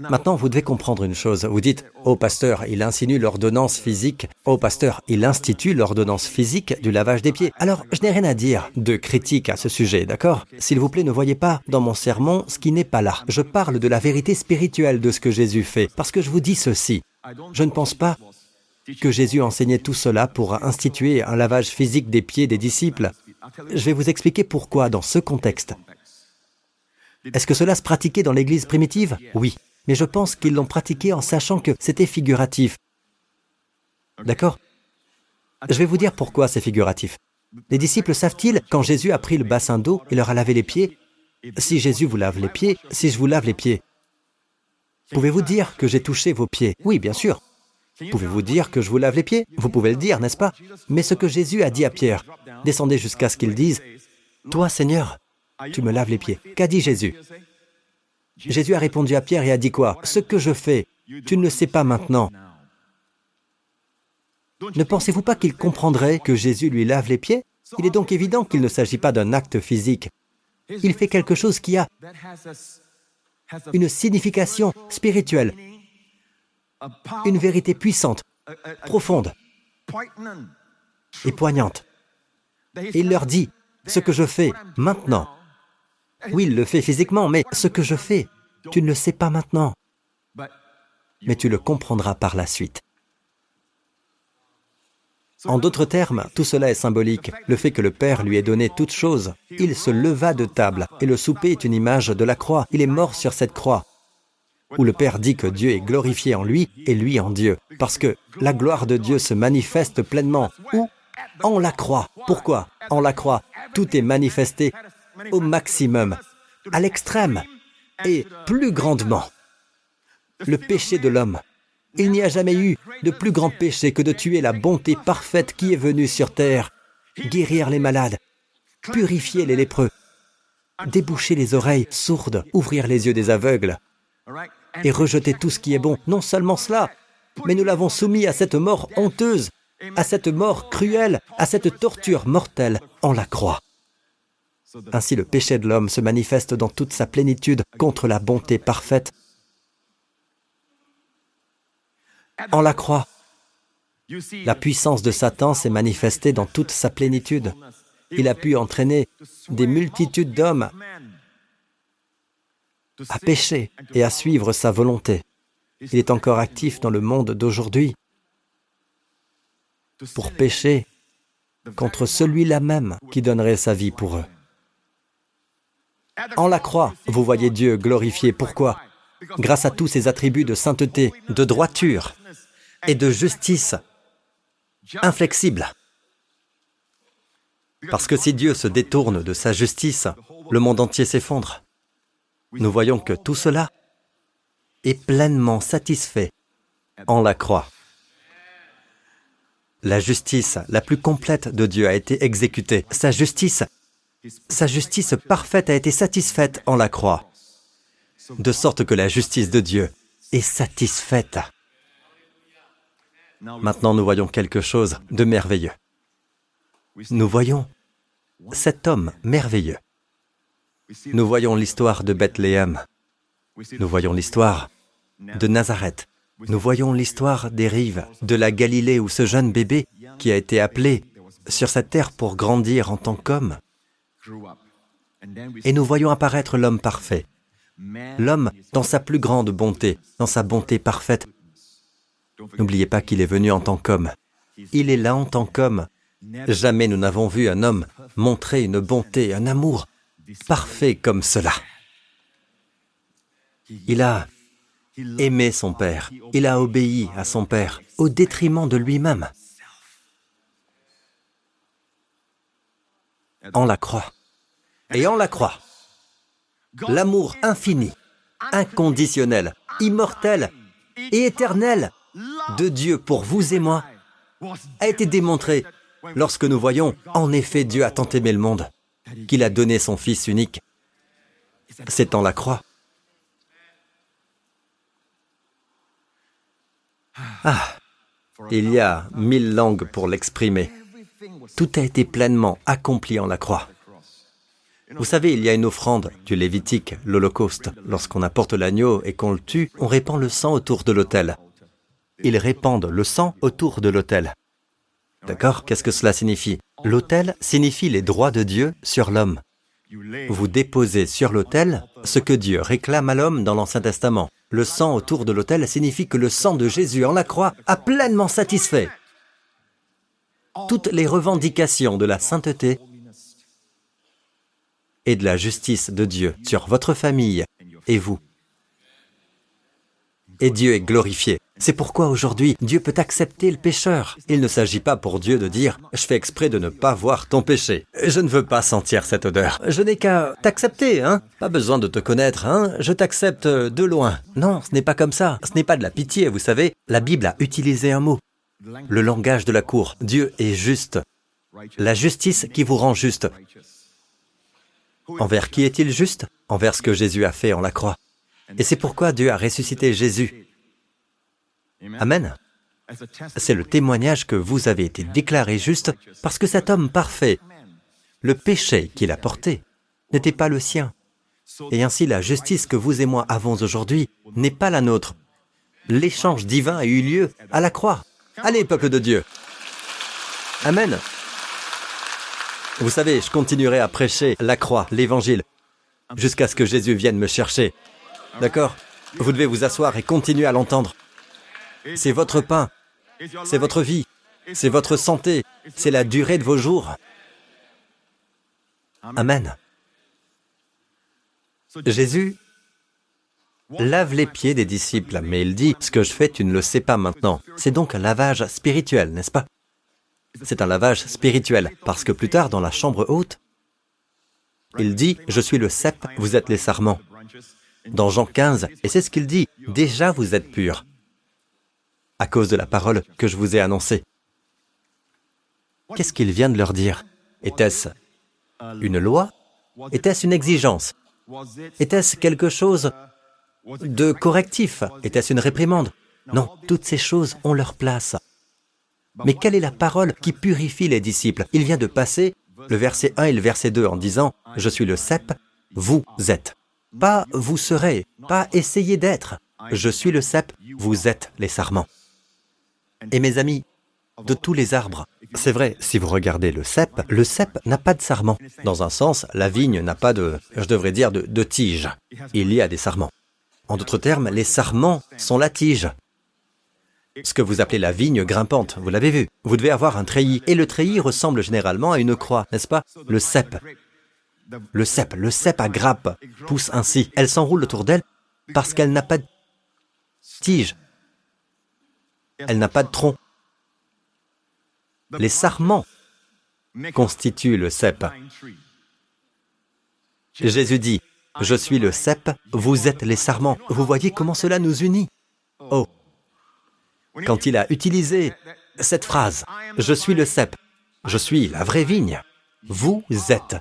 Maintenant, vous devez comprendre une chose. Vous dites, oh pasteur, il insinue l'ordonnance physique. Oh pasteur, il institue l'ordonnance physique du lavage des pieds. Alors, je n'ai rien à dire de critique à ce sujet, d'accord? S'il vous plaît, ne voyez pas dans mon sermon ce qui n'est pas là. Je parle de la vérité spirituelle de ce que Jésus fait, parce que je vous dis ceci. Je ne pense pas que Jésus enseignait tout cela pour instituer un lavage physique des pieds des disciples. Je vais vous expliquer pourquoi dans ce contexte. Est-ce que cela se pratiquait dans l'Église primitive? Oui. Mais je pense qu'ils l'ont pratiqué en sachant que c'était figuratif. D'accord? Je vais vous dire pourquoi c'est figuratif. Les disciples savent-ils, quand Jésus a pris le bassin d'eau et leur a lavé les pieds, si Jésus vous lave les pieds, si je vous lave les pieds, pouvez-vous dire que j'ai touché vos pieds? Oui, bien sûr. Pouvez-vous dire que je vous lave les pieds? Vous pouvez le dire, n'est-ce pas? Mais ce que Jésus a dit à Pierre, descendez jusqu'à ce qu'il dise, Toi, Seigneur, tu me laves les pieds. Qu'a dit Jésus? Jésus a répondu à Pierre et a dit quoi? Ce que je fais, tu ne le sais pas maintenant. Ne pensez-vous pas qu'il comprendrait que Jésus lui lave les pieds? Il est donc évident qu'il ne s'agit pas d'un acte physique. Il fait quelque chose qui a une signification spirituelle, une vérité puissante, profonde et poignante. il leur dit, ce que je fais maintenant, oui, il le fait physiquement, mais ce que je fais, tu ne le sais pas maintenant. Mais tu le comprendras par la suite. En d'autres termes, tout cela est symbolique. Le fait que le Père lui ait donné toute chose, il se leva de table, et le souper est une image de la croix. Il est mort sur cette croix, où le Père dit que Dieu est glorifié en lui et lui en Dieu, parce que la gloire de Dieu se manifeste pleinement. Où? En la croix. Pourquoi? En la croix. Tout est manifesté au maximum, à l'extrême et plus grandement. Le péché de l'homme. Il n'y a jamais eu de plus grand péché que de tuer la bonté parfaite qui est venue sur terre, guérir les malades, purifier les lépreux, déboucher les oreilles sourdes, ouvrir les yeux des aveugles et rejeter tout ce qui est bon. Non seulement cela, mais nous l'avons soumis à cette mort honteuse, à cette mort cruelle, à cette torture mortelle en la croix. Ainsi le péché de l'homme se manifeste dans toute sa plénitude contre la bonté parfaite. En la croix, la puissance de Satan s'est manifestée dans toute sa plénitude. Il a pu entraîner des multitudes d'hommes à pécher et à suivre sa volonté. Il est encore actif dans le monde d'aujourd'hui pour pécher contre celui-là même qui donnerait sa vie pour eux. En la croix, vous voyez Dieu glorifié. Pourquoi? Grâce à tous ses attributs de sainteté, de droiture et de justice inflexible. Parce que si Dieu se détourne de sa justice, le monde entier s'effondre. Nous voyons que tout cela est pleinement satisfait en la croix. La justice la plus complète de Dieu a été exécutée. Sa justice, sa justice parfaite a été satisfaite en la croix. De sorte que la justice de Dieu est satisfaite. Maintenant, nous voyons quelque chose de merveilleux. Nous voyons cet homme merveilleux. Nous voyons l'histoire de Bethléem. Nous voyons l'histoire de Nazareth. Nous voyons l'histoire des rives de la Galilée où ce jeune bébé, qui a été appelé sur cette terre pour grandir en tant qu'homme, et nous voyons apparaître l'homme parfait, l'homme dans sa plus grande bonté, dans sa bonté parfaite. N'oubliez pas qu'il est venu en tant qu'homme. Il est là en tant qu'homme. Jamais nous n'avons vu un homme montrer une bonté, un amour parfait comme cela. Il a aimé son Père, il a obéi à son Père au détriment de lui-même. En la croix. Et en la croix, l'amour infini, inconditionnel, immortel et éternel de Dieu pour vous et moi a été démontré lorsque nous voyons, en effet, Dieu a tant aimé le monde qu'il a donné son Fils unique. C'est en la croix. Ah, il y a mille langues pour l'exprimer. Tout a été pleinement accompli en la croix. Vous savez, il y a une offrande du Lévitique, l'Holocauste. Lorsqu'on apporte l'agneau et qu'on le tue, on répand le sang autour de l'autel. Ils répandent le sang autour de l'autel. D'accord? Qu'est-ce que cela signifie? L'autel signifie les droits de Dieu sur l'homme. Vous déposez sur l'autel ce que Dieu réclame à l'homme dans l'Ancien Testament. Le sang autour de l'autel signifie que le sang de Jésus en la croix a pleinement satisfait toutes les revendications de la sainteté et de la justice de Dieu sur votre famille et vous. Et Dieu est glorifié. C'est pourquoi aujourd'hui Dieu peut accepter le pécheur. Il ne s'agit pas pour Dieu de dire ⁇ Je fais exprès de ne pas voir ton péché. Je ne veux pas sentir cette odeur. Je n'ai qu'à t'accepter, hein Pas besoin de te connaître, hein Je t'accepte de loin. Non, ce n'est pas comme ça. Ce n'est pas de la pitié, vous savez. La Bible a utilisé un mot. Le langage de la cour. Dieu est juste. La justice qui vous rend juste. Envers qui est-il juste? Envers ce que Jésus a fait en la croix. Et c'est pourquoi Dieu a ressuscité Jésus. Amen. C'est le témoignage que vous avez été déclaré juste parce que cet homme parfait, le péché qu'il a porté, n'était pas le sien. Et ainsi la justice que vous et moi avons aujourd'hui n'est pas la nôtre. L'échange divin a eu lieu à la croix. Allez, peuple de Dieu. Amen. Vous savez, je continuerai à prêcher la croix, l'évangile, jusqu'à ce que Jésus vienne me chercher. D'accord Vous devez vous asseoir et continuer à l'entendre. C'est votre pain, c'est votre vie, c'est votre santé, c'est la durée de vos jours. Amen. Jésus lave les pieds des disciples, mais il dit, ce que je fais, tu ne le sais pas maintenant. C'est donc un lavage spirituel, n'est-ce pas? C'est un lavage spirituel, parce que plus tard, dans la chambre haute, il dit, je suis le cep, vous êtes les sarments dans Jean 15, et c'est ce qu'il dit, déjà vous êtes purs, à cause de la parole que je vous ai annoncée. Qu'est-ce qu'il vient de leur dire? Était-ce une loi? Était-ce une exigence? Était-ce quelque chose de correctif? Était-ce une réprimande? Non, toutes ces choses ont leur place. Mais quelle est la parole qui purifie les disciples? Il vient de passer le verset 1 et le verset 2 en disant ⁇ Je suis le cep, vous êtes ⁇ pas vous serez, pas essayez d'être. Je suis le cep, vous êtes les sarments. Et mes amis, de tous les arbres, c'est vrai, si vous regardez le cep, le cep n'a pas de sarment. Dans un sens, la vigne n'a pas de, je devrais dire, de, de tige. Il y a des sarments. En d'autres termes, les sarments sont la tige. Ce que vous appelez la vigne grimpante, vous l'avez vu. Vous devez avoir un treillis. Et le treillis ressemble généralement à une croix, n'est-ce pas? Le cep le cep, le cep à grappe pousse ainsi. Elle s'enroule autour d'elle parce qu'elle n'a pas de tige. Elle n'a pas de tronc. Les sarments constituent le cep. Jésus dit, je suis le cep, vous êtes les sarments. Vous voyez comment cela nous unit? Oh Quand il a utilisé cette phrase, je suis le cep, je suis la vraie vigne, vous êtes.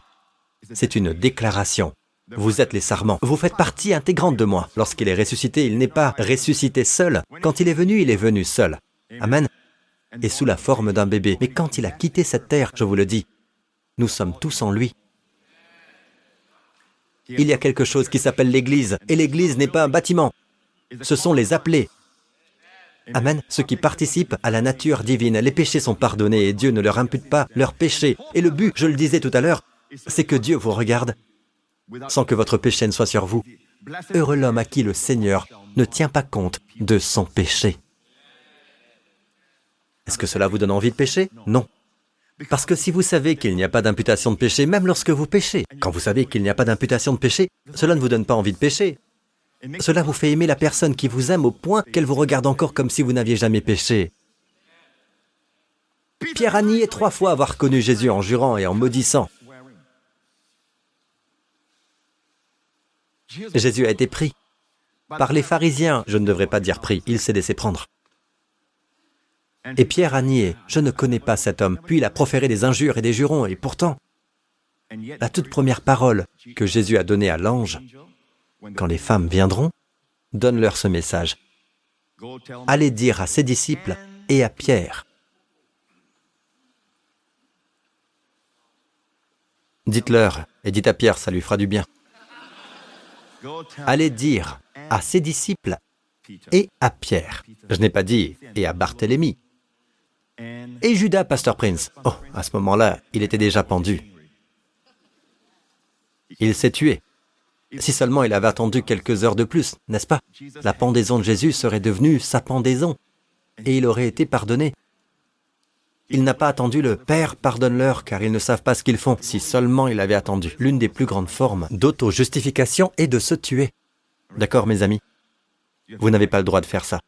C'est une déclaration. Vous êtes les sarments. Vous faites partie intégrante de moi. Lorsqu'il est ressuscité, il n'est pas ressuscité seul. Quand il est venu, il est venu seul. Amen. Et sous la forme d'un bébé. Mais quand il a quitté cette terre, je vous le dis, nous sommes tous en lui. Il y a quelque chose qui s'appelle l'Église. Et l'Église n'est pas un bâtiment. Ce sont les appelés. Amen. Ceux qui participent à la nature divine. Les péchés sont pardonnés et Dieu ne leur impute pas leurs péchés. Et le but, je le disais tout à l'heure, c'est que Dieu vous regarde sans que votre péché ne soit sur vous. Heureux l'homme à qui le Seigneur ne tient pas compte de son péché. Est-ce que cela vous donne envie de pécher? Non. Parce que si vous savez qu'il n'y a pas d'imputation de péché, même lorsque vous péchez, quand vous savez qu'il n'y a pas d'imputation de péché, cela ne vous donne pas envie de pécher. Cela vous fait aimer la personne qui vous aime au point qu'elle vous regarde encore comme si vous n'aviez jamais péché. Pierre a nié trois fois avoir connu Jésus en jurant et en maudissant. Jésus a été pris par les pharisiens. Je ne devrais pas dire pris, il s'est laissé prendre. Et Pierre a nié, je ne connais pas cet homme. Puis il a proféré des injures et des jurons, et pourtant, la toute première parole que Jésus a donnée à l'ange, quand les femmes viendront, donne-leur ce message. Allez dire à ses disciples et à Pierre. Dites-leur, et dites à Pierre, ça lui fera du bien allez dire à ses disciples et à Pierre. Je n'ai pas dit et à Barthélemy. Et Judas, Pasteur Prince. Oh, à ce moment-là, il était déjà pendu. Il s'est tué. Si seulement il avait attendu quelques heures de plus, n'est-ce pas? La pendaison de Jésus serait devenue sa pendaison, et il aurait été pardonné. Il n'a pas attendu le Père, pardonne-leur, car ils ne savent pas ce qu'ils font. Si seulement il avait attendu. L'une des plus grandes formes d'auto-justification est de se tuer. D'accord, mes amis? Vous n'avez pas le droit de faire ça.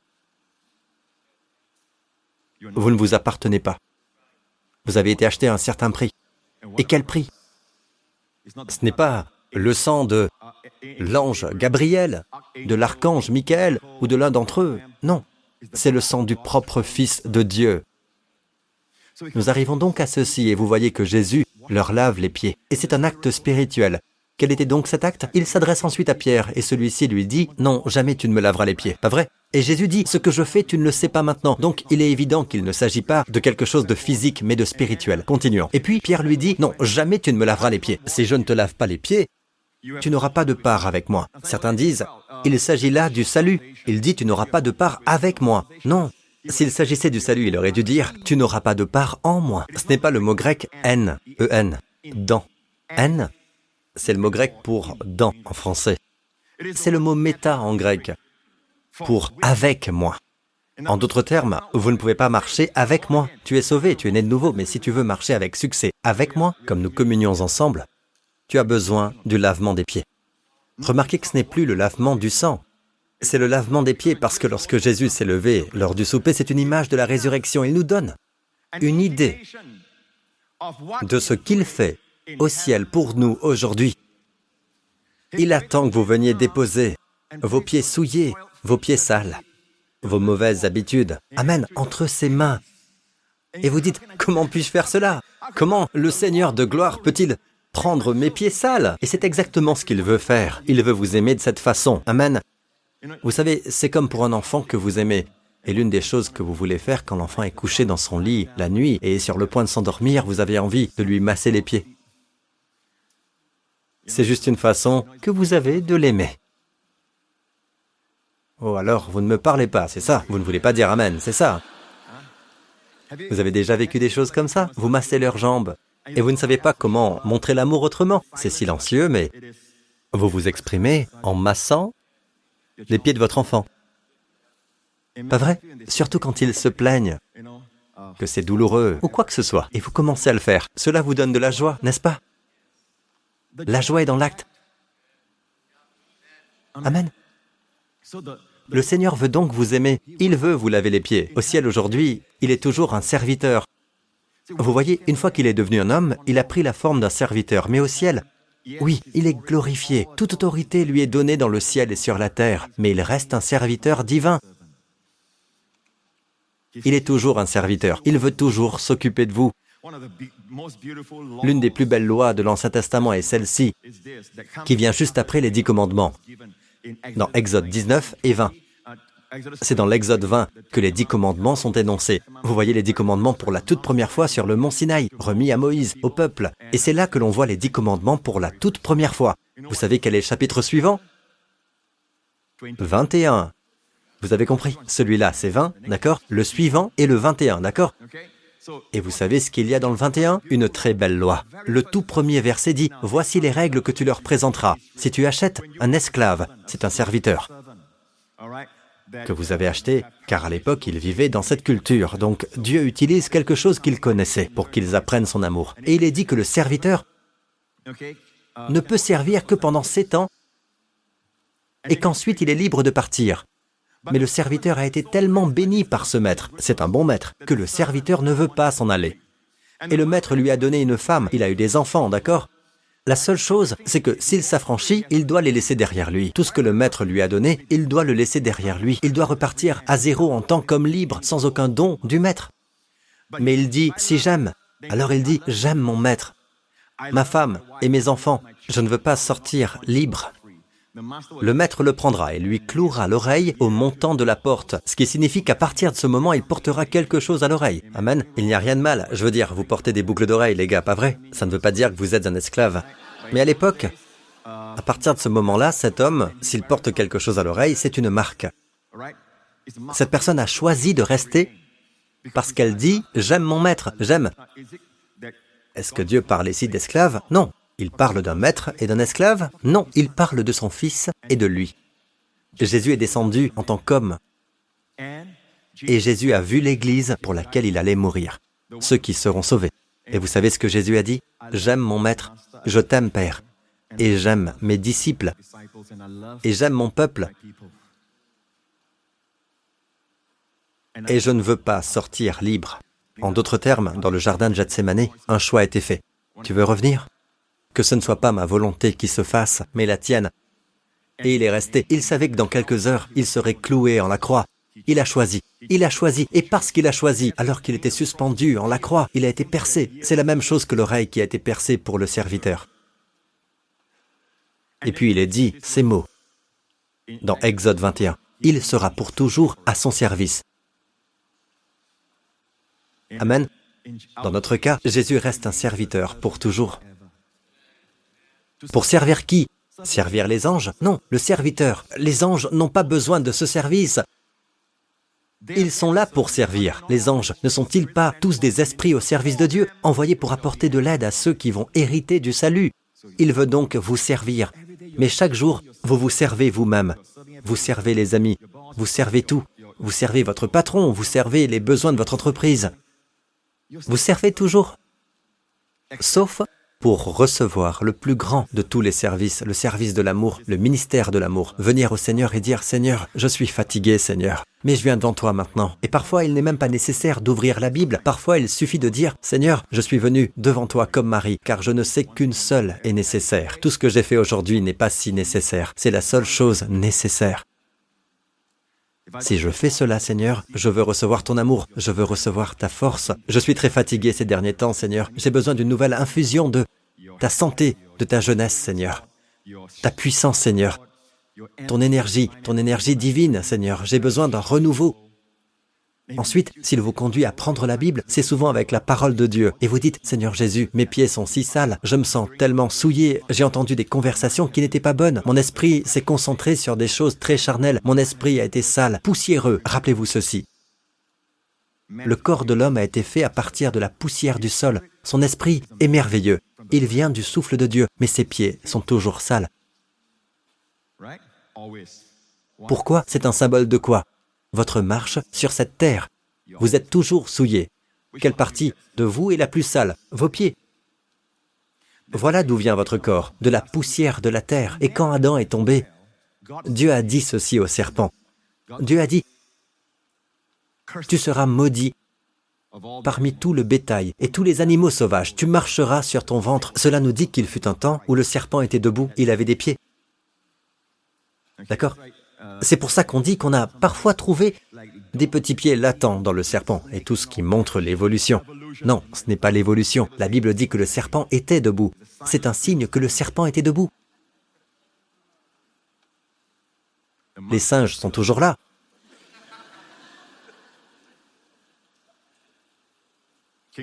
Vous ne vous appartenez pas. Vous avez été acheté à un certain prix. Et quel prix? Ce n'est pas le sang de l'ange Gabriel, de l'archange Michael ou de l'un d'entre eux? Non, c'est le sang du propre Fils de Dieu, nous arrivons donc à ceci et vous voyez que Jésus leur lave les pieds. Et c'est un acte spirituel. Quel était donc cet acte? Il s'adresse ensuite à Pierre et celui-ci lui dit, Non, jamais tu ne me laveras les pieds. Pas vrai? Et Jésus dit, Ce que je fais, tu ne le sais pas maintenant. Donc il est évident qu'il ne s'agit pas de quelque chose de physique mais de spirituel. Continuons. Et puis Pierre lui dit, Non, jamais tu ne me laveras les pieds. Si je ne te lave pas les pieds, tu n'auras pas de part avec moi. Certains disent, il s'agit là du salut. Il dit, tu n'auras pas de part avec moi. Non, s'il s'agissait du salut, il aurait dû dire Tu n'auras pas de part en moi. Ce n'est pas le mot grec n, E-N, dans. N, c'est le mot grec pour dans en français. C'est le mot méta en grec, pour avec moi. En d'autres termes, vous ne pouvez pas marcher avec moi. Tu es sauvé, tu es né de nouveau, mais si tu veux marcher avec succès avec moi, comme nous communions ensemble, tu as besoin du lavement des pieds. Remarquez que ce n'est plus le lavement du sang, c'est le lavement des pieds parce que lorsque Jésus s'est levé lors du souper, c'est une image de la résurrection. Il nous donne une idée de ce qu'il fait au ciel pour nous aujourd'hui. Il attend que vous veniez déposer vos pieds souillés, vos pieds sales, vos mauvaises habitudes. Amen, entre ses mains. Et vous dites, comment puis-je faire cela? Comment le Seigneur de gloire peut-il prendre mes pieds sales Et c'est exactement ce qu'il veut faire. Il veut vous aimer de cette façon. Amen. Vous savez, c'est comme pour un enfant que vous aimez. Et l'une des choses que vous voulez faire quand l'enfant est couché dans son lit la nuit et est sur le point de s'endormir, vous avez envie de lui masser les pieds. C'est juste une façon que vous avez de l'aimer. Oh alors, vous ne me parlez pas, c'est ça Vous ne voulez pas dire Amen, c'est ça Vous avez déjà vécu des choses comme ça? Vous massez leurs jambes et vous ne savez pas comment montrer l'amour autrement. C'est silencieux, mais vous vous exprimez en massant les pieds de votre enfant. Pas vrai? Surtout quand ils se plaignent, que c'est douloureux, ou quoi que ce soit, et vous commencez à le faire. Cela vous donne de la joie, n'est-ce pas? La joie est dans l'acte. Amen. Le Seigneur veut donc vous aimer. Il veut vous laver les pieds. Au ciel aujourd'hui, il est toujours un serviteur. Vous voyez, une fois qu'il est devenu un homme, il a pris la forme d'un serviteur. Mais au ciel, oui, il est glorifié. Toute autorité lui est donnée dans le ciel et sur la terre, mais il reste un serviteur divin. Il est toujours un serviteur. Il veut toujours s'occuper de vous. L'une des plus belles lois de l'Ancien Testament est celle-ci, qui vient juste après les dix commandements, dans Exode 19 et 20. C'est dans l'Exode 20 que les dix commandements sont énoncés. Vous voyez les dix commandements pour la toute première fois sur le mont Sinaï, remis à Moïse, au peuple. Et c'est là que l'on voit les dix commandements pour la toute première fois. Vous savez quel est le chapitre suivant? 21. Vous avez compris? Celui-là, c'est 20, d'accord? Le suivant est le 21, d'accord? Et vous savez ce qu'il y a dans le 21 Une très belle loi. Le tout premier verset dit, Voici les règles que tu leur présenteras. Si tu achètes un esclave, c'est un serviteur que vous avez acheté, car à l'époque, ils vivaient dans cette culture. Donc Dieu utilise quelque chose qu'ils connaissaient pour qu'ils apprennent son amour. Et il est dit que le serviteur ne peut servir que pendant sept ans et qu'ensuite il est libre de partir. Mais le serviteur a été tellement béni par ce maître, c'est un bon maître, que le serviteur ne veut pas s'en aller. Et le maître lui a donné une femme, il a eu des enfants, d'accord? La seule chose, c'est que s'il s'affranchit, il doit les laisser derrière lui. Tout ce que le maître lui a donné, il doit le laisser derrière lui. Il doit repartir à zéro en tant qu'homme libre, sans aucun don du maître. Mais il dit, si j'aime, alors il dit, j'aime mon maître, ma femme et mes enfants. Je ne veux pas sortir libre. Le maître le prendra et lui clouera l'oreille au montant de la porte, ce qui signifie qu'à partir de ce moment, il portera quelque chose à l'oreille. Amen. Il n'y a rien de mal. Je veux dire, vous portez des boucles d'oreilles, les gars, pas vrai? Ça ne veut pas dire que vous êtes un esclave. Mais à l'époque, à partir de ce moment-là, cet homme, s'il porte quelque chose à l'oreille, c'est une marque. Cette personne a choisi de rester parce qu'elle dit ⁇ J'aime mon maître, j'aime ⁇ Est-ce que Dieu parle ici d'esclaves? Non. Il parle d'un maître et d'un esclave Non, il parle de son fils et de lui. Jésus est descendu en tant qu'homme. Et Jésus a vu l'Église pour laquelle il allait mourir, ceux qui seront sauvés. Et vous savez ce que Jésus a dit? J'aime mon maître, je t'aime Père, et j'aime mes disciples, et j'aime mon peuple. Et je ne veux pas sortir libre. En d'autres termes, dans le jardin de Gethsemane, un choix a été fait. Tu veux revenir? Que ce ne soit pas ma volonté qui se fasse, mais la tienne. Et il est resté. Il savait que dans quelques heures, il serait cloué en la croix. Il a choisi. Il a choisi. Et parce qu'il a choisi, alors qu'il était suspendu en la croix, il a été percé. C'est la même chose que l'oreille qui a été percée pour le serviteur. Et puis il est dit ces mots dans Exode 21. Il sera pour toujours à son service. Amen. Dans notre cas, Jésus reste un serviteur pour toujours. Pour servir qui? Servir les anges? Non, le serviteur. Les anges n'ont pas besoin de ce service. Ils sont là pour servir. Les anges ne sont-ils pas tous des esprits au service de Dieu, envoyés pour apporter de l'aide à ceux qui vont hériter du salut? Il veut donc vous servir. Mais chaque jour, vous vous servez vous-même. Vous servez les amis. Vous servez tout. Vous servez votre patron. Vous servez les besoins de votre entreprise. Vous servez toujours? Sauf pour recevoir le plus grand de tous les services, le service de l'amour, le ministère de l'amour, venir au Seigneur et dire Seigneur, je suis fatigué Seigneur, mais je viens devant toi maintenant. Et parfois il n'est même pas nécessaire d'ouvrir la Bible, parfois il suffit de dire Seigneur, je suis venu devant toi comme Marie, car je ne sais qu'une seule est nécessaire. Tout ce que j'ai fait aujourd'hui n'est pas si nécessaire, c'est la seule chose nécessaire. Si je fais cela, Seigneur, je veux recevoir ton amour, je veux recevoir ta force. Je suis très fatigué ces derniers temps, Seigneur. J'ai besoin d'une nouvelle infusion de ta santé, de ta jeunesse, Seigneur. Ta puissance, Seigneur. Ton énergie, ton énergie divine, Seigneur. J'ai besoin d'un renouveau. Ensuite, s'il vous conduit à prendre la Bible, c'est souvent avec la parole de Dieu. Et vous dites, Seigneur Jésus, mes pieds sont si sales, je me sens tellement souillé, j'ai entendu des conversations qui n'étaient pas bonnes, mon esprit s'est concentré sur des choses très charnelles, mon esprit a été sale, poussiéreux. Rappelez-vous ceci. Le corps de l'homme a été fait à partir de la poussière du sol. Son esprit est merveilleux. Il vient du souffle de Dieu, mais ses pieds sont toujours sales. Pourquoi? C'est un symbole de quoi? Votre marche sur cette terre. Vous êtes toujours souillé. Quelle partie de vous est la plus sale? Vos pieds. Voilà d'où vient votre corps, de la poussière de la terre. Et quand Adam est tombé, Dieu a dit ceci au serpent. Dieu a dit, tu seras maudit parmi tout le bétail et tous les animaux sauvages. Tu marcheras sur ton ventre. Cela nous dit qu'il fut un temps où le serpent était debout, il avait des pieds. D'accord? C'est pour ça qu'on dit qu'on a parfois trouvé des petits pieds latents dans le serpent et tout ce qui montre l'évolution. Non, ce n'est pas l'évolution. La Bible dit que le serpent était debout. C'est un signe que le serpent était debout. Les singes sont toujours là.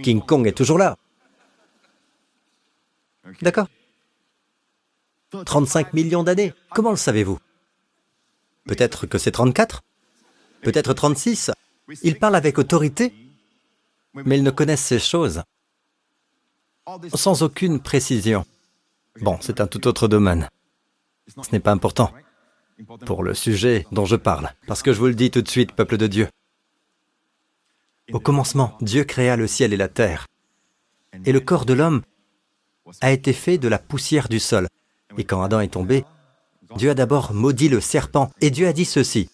King Kong est toujours là. D'accord 35 millions d'années. Comment le savez-vous? Peut-être que c'est 34 Peut-être 36 Ils parlent avec autorité, mais ils ne connaissent ces choses sans aucune précision. Bon, c'est un tout autre domaine. Ce n'est pas important pour le sujet dont je parle, parce que je vous le dis tout de suite, peuple de Dieu. Au commencement, Dieu créa le ciel et la terre, et le corps de l'homme a été fait de la poussière du sol. Et quand Adam est tombé, Dieu a d'abord maudit le serpent, et Dieu a dit ceci,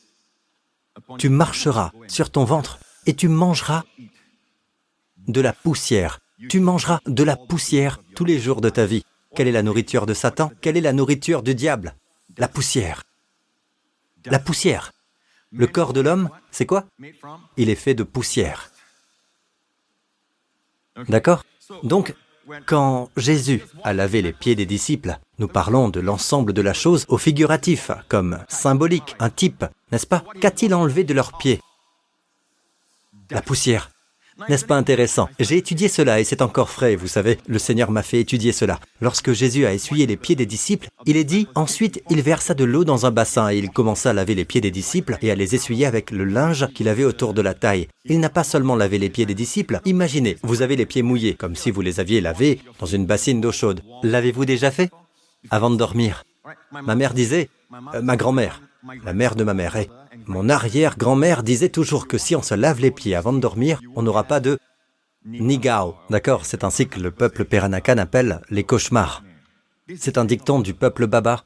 Tu marcheras sur ton ventre, et tu mangeras de la poussière. Tu mangeras de la poussière tous les jours de ta vie. Quelle est la nourriture de Satan? Quelle est la nourriture du diable? La poussière. La poussière. Le corps de l'homme, c'est quoi? Il est fait de poussière. D'accord? Donc, quand Jésus a lavé les pieds des disciples, nous parlons de l'ensemble de la chose au figuratif, comme symbolique, un type, n'est-ce pas? Qu'a-t-il enlevé de leurs pieds? La poussière. N'est-ce pas intéressant? J'ai étudié cela et c'est encore frais, vous savez, le Seigneur m'a fait étudier cela. Lorsque Jésus a essuyé les pieds des disciples, il est dit, ensuite il versa de l'eau dans un bassin et il commença à laver les pieds des disciples et à les essuyer avec le linge qu'il avait autour de la taille. Il n'a pas seulement lavé les pieds des disciples, imaginez, vous avez les pieds mouillés, comme si vous les aviez lavés dans une bassine d'eau chaude. L'avez-vous déjà fait? Avant de dormir. Ma mère disait, euh, ma grand-mère, la mère de ma mère, est mon arrière-grand-mère disait toujours que si on se lave les pieds avant de dormir, on n'aura pas de nigao. D'accord C'est ainsi que le peuple Peranakan appelle les cauchemars. C'est un dicton du peuple Baba.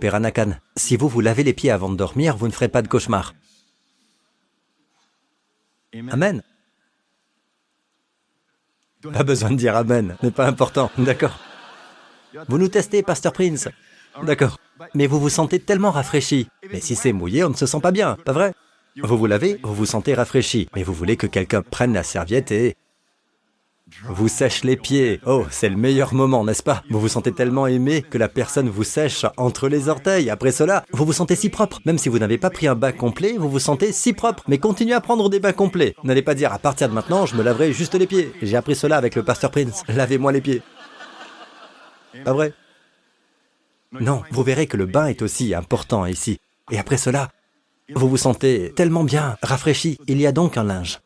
Peranakan, si vous vous lavez les pieds avant de dormir, vous ne ferez pas de cauchemars. Amen. Pas besoin de dire Amen, n'est pas important, d'accord. Vous nous testez, Pasteur Prince. D'accord. Mais vous vous sentez tellement rafraîchi. Mais si c'est mouillé, on ne se sent pas bien, pas vrai? Vous vous lavez, vous vous sentez rafraîchi. Mais vous voulez que quelqu'un prenne la serviette et vous sèche les pieds. Oh, c'est le meilleur moment, n'est-ce pas? Vous vous sentez tellement aimé que la personne vous sèche entre les orteils. Après cela, vous vous sentez si propre. Même si vous n'avez pas pris un bain complet, vous vous sentez si propre. Mais continuez à prendre des bains complets. N'allez pas dire à partir de maintenant, je me laverai juste les pieds. J'ai appris cela avec le pasteur Prince. Lavez-moi les pieds. Pas vrai? Non, vous verrez que le bain est aussi important ici. Et après cela, vous vous sentez tellement bien, rafraîchi. Il y a donc un linge.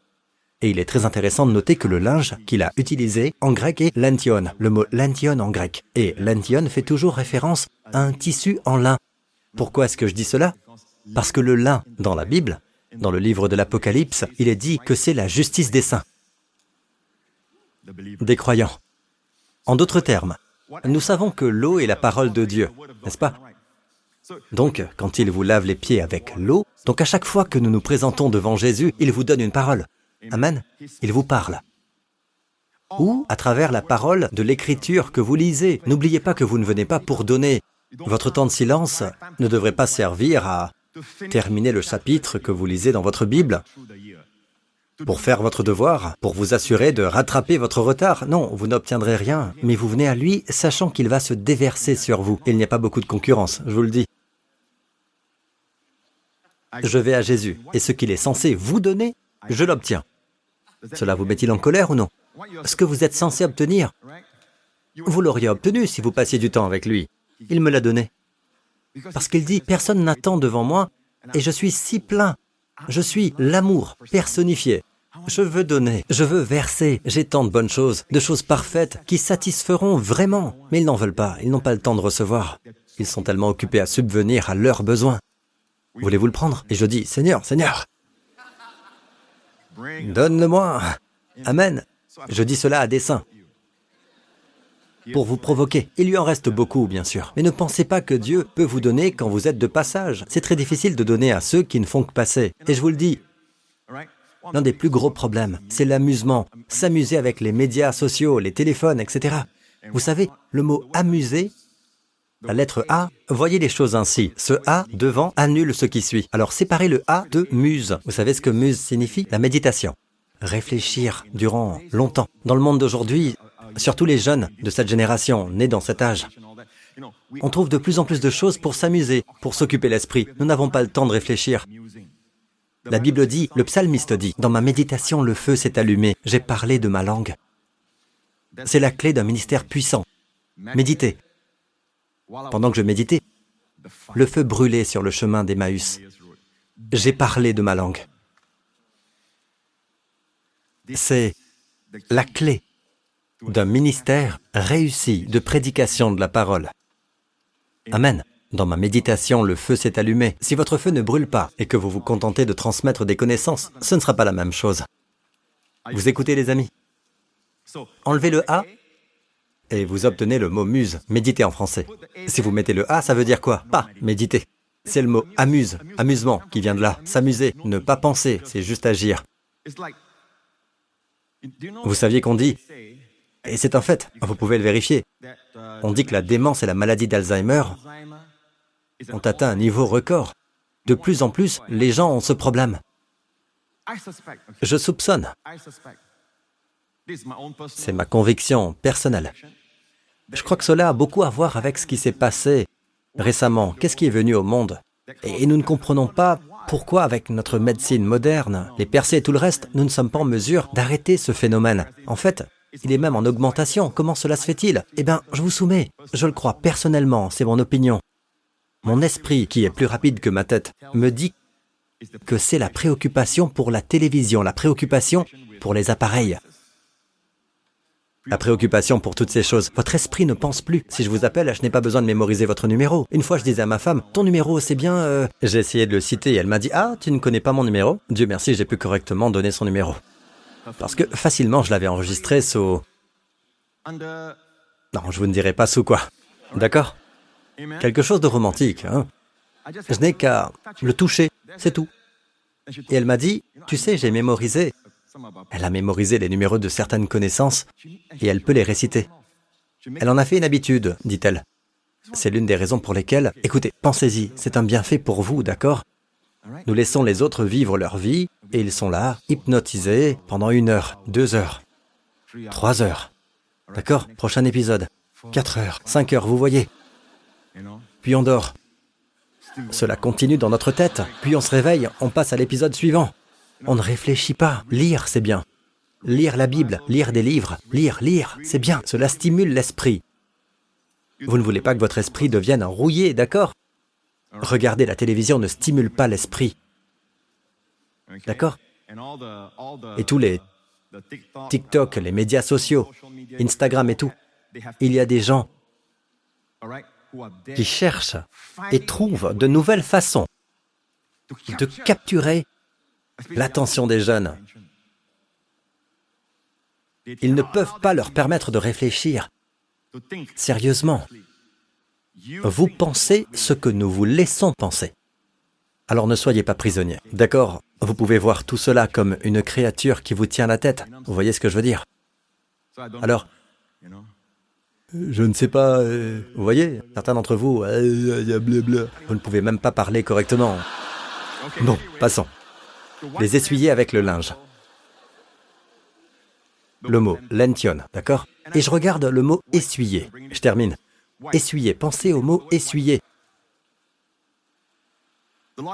Et il est très intéressant de noter que le linge qu'il a utilisé en grec est lantion, le mot lantion en grec. Et lantion fait toujours référence à un tissu en lin. Pourquoi est-ce que je dis cela? Parce que le lin, dans la Bible, dans le livre de l'Apocalypse, il est dit que c'est la justice des saints, des croyants. En d'autres termes, nous savons que l'eau est la parole de Dieu, n'est-ce pas? Donc, quand il vous lave les pieds avec l'eau, donc à chaque fois que nous nous présentons devant Jésus, il vous donne une parole. Amen. Il vous parle. Ou à travers la parole de l'écriture que vous lisez. N'oubliez pas que vous ne venez pas pour donner. Votre temps de silence ne devrait pas servir à terminer le chapitre que vous lisez dans votre Bible pour faire votre devoir, pour vous assurer de rattraper votre retard. Non, vous n'obtiendrez rien, mais vous venez à lui sachant qu'il va se déverser sur vous. Il n'y a pas beaucoup de concurrence, je vous le dis. Je vais à Jésus, et ce qu'il est censé vous donner, je l'obtiens. Cela vous met-il en colère ou non? Ce que vous êtes censé obtenir, vous l'auriez obtenu si vous passiez du temps avec lui. Il me l'a donné. Parce qu'il dit, personne n'attend devant moi, et je suis si plein. Je suis l'amour personnifié. Je veux donner, je veux verser, j'ai tant de bonnes choses, de choses parfaites qui satisferont vraiment, mais ils n'en veulent pas, ils n'ont pas le temps de recevoir. Ils sont tellement occupés à subvenir à leurs besoins. Voulez-vous le prendre? Et je dis, Seigneur, Seigneur, donne-le-moi. Amen. Je dis cela à dessein. Pour vous provoquer. Il lui en reste beaucoup, bien sûr. Mais ne pensez pas que Dieu peut vous donner quand vous êtes de passage. C'est très difficile de donner à ceux qui ne font que passer. Et je vous le dis, L'un des plus gros problèmes, c'est l'amusement, s'amuser avec les médias sociaux, les téléphones, etc. Vous savez, le mot amuser La lettre A, voyez les choses ainsi. Ce A devant annule ce qui suit. Alors séparez le A de muse. Vous savez ce que muse signifie? La méditation. Réfléchir durant longtemps. Dans le monde d'aujourd'hui, surtout les jeunes de cette génération, nés dans cet âge, on trouve de plus en plus de choses pour s'amuser, pour s'occuper l'esprit. Nous n'avons pas le temps de réfléchir. La Bible dit, le psalmiste dit, dans ma méditation, le feu s'est allumé, j'ai parlé de ma langue. C'est la clé d'un ministère puissant. Méditez. Pendant que je méditais, le feu brûlait sur le chemin d'Emmaüs. J'ai parlé de ma langue. C'est la clé d'un ministère réussi de prédication de la parole. Amen. Dans ma méditation, le feu s'est allumé. Si votre feu ne brûle pas et que vous vous contentez de transmettre des connaissances, ce ne sera pas la même chose. Vous écoutez les amis Enlevez le A et vous obtenez le mot muse, méditer en français. Si vous mettez le A, ça veut dire quoi? Pas méditer. C'est le mot amuse, amusement qui vient de là. S'amuser, ne pas penser, c'est juste agir. Vous saviez qu'on dit, et c'est un fait, vous pouvez le vérifier, on dit que la démence et la maladie d'Alzheimer ont atteint un niveau record. De plus en plus, les gens ont ce problème. Je soupçonne. C'est ma conviction personnelle. Je crois que cela a beaucoup à voir avec ce qui s'est passé récemment. Qu'est-ce qui est venu au monde? Et nous ne comprenons pas pourquoi, avec notre médecine moderne, les percées et tout le reste, nous ne sommes pas en mesure d'arrêter ce phénomène. En fait, il est même en augmentation. Comment cela se fait-il? Eh bien, je vous soumets. Je le crois personnellement, c'est mon opinion. Mon esprit, qui est plus rapide que ma tête, me dit que c'est la préoccupation pour la télévision, la préoccupation pour les appareils. La préoccupation pour toutes ces choses. Votre esprit ne pense plus. Si je vous appelle, je n'ai pas besoin de mémoriser votre numéro. Une fois, je disais à ma femme, ton numéro, c'est bien... Euh... J'ai essayé de le citer et elle m'a dit, ah, tu ne connais pas mon numéro? Dieu merci, j'ai pu correctement donner son numéro. Parce que facilement, je l'avais enregistré sous... Non, je vous ne dirai pas sous quoi. D'accord? Quelque chose de romantique. Hein. Je n'ai qu'à le toucher, c'est tout. Et elle m'a dit, tu sais, j'ai mémorisé. Elle a mémorisé les numéros de certaines connaissances et elle peut les réciter. Elle en a fait une habitude, dit-elle. C'est l'une des raisons pour lesquelles, écoutez, pensez-y, c'est un bienfait pour vous, d'accord? Nous laissons les autres vivre leur vie et ils sont là, hypnotisés, pendant une heure, deux heures, trois heures. D'accord? Prochain épisode. Quatre heures, cinq heures, vous voyez Puis on dort. Cela continue dans notre tête, puis on se réveille, on passe à l'épisode suivant. On ne réfléchit pas. Lire, c'est bien. Lire la Bible, lire des livres, lire, lire, c'est bien. Cela stimule l'esprit. Vous ne voulez pas que votre esprit devienne rouillé, d'accord Regarder la télévision ne stimule pas l'esprit. D'accord Et tous les TikTok, les médias sociaux, Instagram et tout, il y a des gens qui cherchent et trouvent de nouvelles façons de capturer l'attention des jeunes. Ils ne peuvent pas leur permettre de réfléchir sérieusement. Vous pensez ce que nous vous laissons penser. Alors ne soyez pas prisonniers. D'accord Vous pouvez voir tout cela comme une créature qui vous tient la tête. Vous voyez ce que je veux dire? Alors, je ne sais pas... Euh, vous voyez Certains d'entre vous... Euh, vous ne pouvez même pas parler correctement. Bon, passons les essuyer avec le linge. Le mot lention, d'accord? Et je regarde le mot essuyer. Je termine. Essuyer, pensez au mot essuyer.